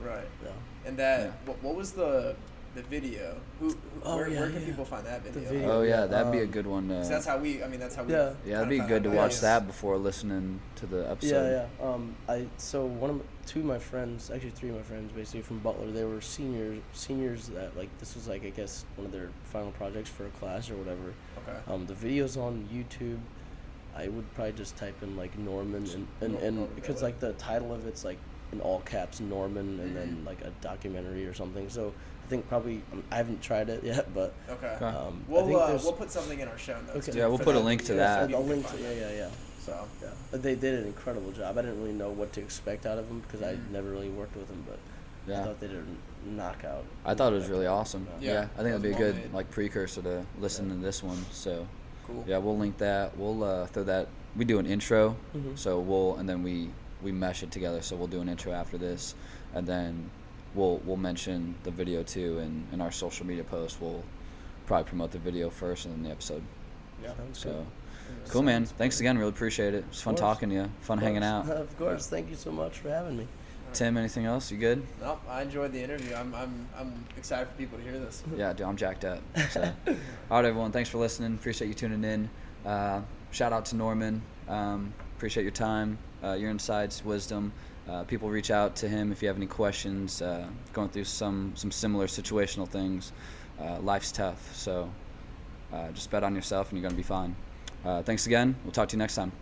[SPEAKER 2] Right.
[SPEAKER 4] yeah.
[SPEAKER 2] And that,
[SPEAKER 3] Yeah.
[SPEAKER 2] what, what was the the video? Who, who
[SPEAKER 4] Oh,
[SPEAKER 2] where,
[SPEAKER 4] yeah,
[SPEAKER 2] where can
[SPEAKER 4] yeah.
[SPEAKER 2] people find that
[SPEAKER 4] The
[SPEAKER 2] video?
[SPEAKER 4] video.
[SPEAKER 3] Oh yeah, that'd be a
[SPEAKER 4] Um,
[SPEAKER 3] good one. To,
[SPEAKER 2] that's how we. I mean, that's how we.
[SPEAKER 4] Yeah.
[SPEAKER 3] yeah, it'd be good to watch that before listening to the episode.
[SPEAKER 4] Yeah, yeah. Um, I so one of my, two of my friends, actually three of my friends, basically from Butler, they were seniors. Seniors that like this was like I guess one of their final projects for a class or whatever.
[SPEAKER 2] Okay.
[SPEAKER 4] Um, the videos on YouTube. I would probably just type in like Norman and and, and because like the title of it's like in all caps Norman and then
[SPEAKER 2] Mhm.
[SPEAKER 4] like a documentary or something. So I think probably um, I haven't tried it yet, but
[SPEAKER 2] Okay.
[SPEAKER 3] Okay.
[SPEAKER 4] um,
[SPEAKER 2] We'll
[SPEAKER 4] think
[SPEAKER 2] uh, we'll put something in our show notes.
[SPEAKER 4] Okay.
[SPEAKER 3] Yeah, we'll
[SPEAKER 2] for
[SPEAKER 3] put a link to
[SPEAKER 2] video,
[SPEAKER 3] that.
[SPEAKER 2] so
[SPEAKER 4] I'll
[SPEAKER 2] people can
[SPEAKER 4] link to yeah yeah yeah.
[SPEAKER 2] So.
[SPEAKER 4] Yeah, but they did an incredible job. I didn't really know what to expect out of them because I
[SPEAKER 2] Mhm.
[SPEAKER 4] never really worked with them, but I thought they did a knockout.
[SPEAKER 3] I thought it was really awesome.
[SPEAKER 2] Yeah,
[SPEAKER 3] Yeah, I think it'd be a good
[SPEAKER 2] made.
[SPEAKER 3] like precursor to listen to this one. So
[SPEAKER 2] Cool.
[SPEAKER 3] yeah, we'll link that. We'll uh, throw that. We do an intro,
[SPEAKER 4] Mhm.
[SPEAKER 3] so we'll and then we we mesh it together. So we'll do an intro after this, and then we'll we'll mention the video too, and in our social media post, we'll probably promote the video first and then the episode.
[SPEAKER 4] Yeah.
[SPEAKER 3] So cool, man. Thanks again. Really appreciate it. It's fun
[SPEAKER 4] course.
[SPEAKER 3] talking to you. Fun hanging out.
[SPEAKER 4] Of course. Thank you so much for having me.
[SPEAKER 3] Tim, anything else? You good?
[SPEAKER 2] No, I enjoyed the interview. I'm, I'm, I'm excited for people to hear this.
[SPEAKER 3] Yeah, dude, I'm jacked up. So, all right, everyone. Thanks for listening. Appreciate you tuning in. Uh, shout out to Norman. Um, appreciate your time, uh, your insights, wisdom. Uh, people reach out to him if you have any questions. Uh, going through some some similar situational things. Uh, life's tough, so uh, just bet on yourself, and you're gonna be fine. Uh, thanks again. We'll talk to you next time.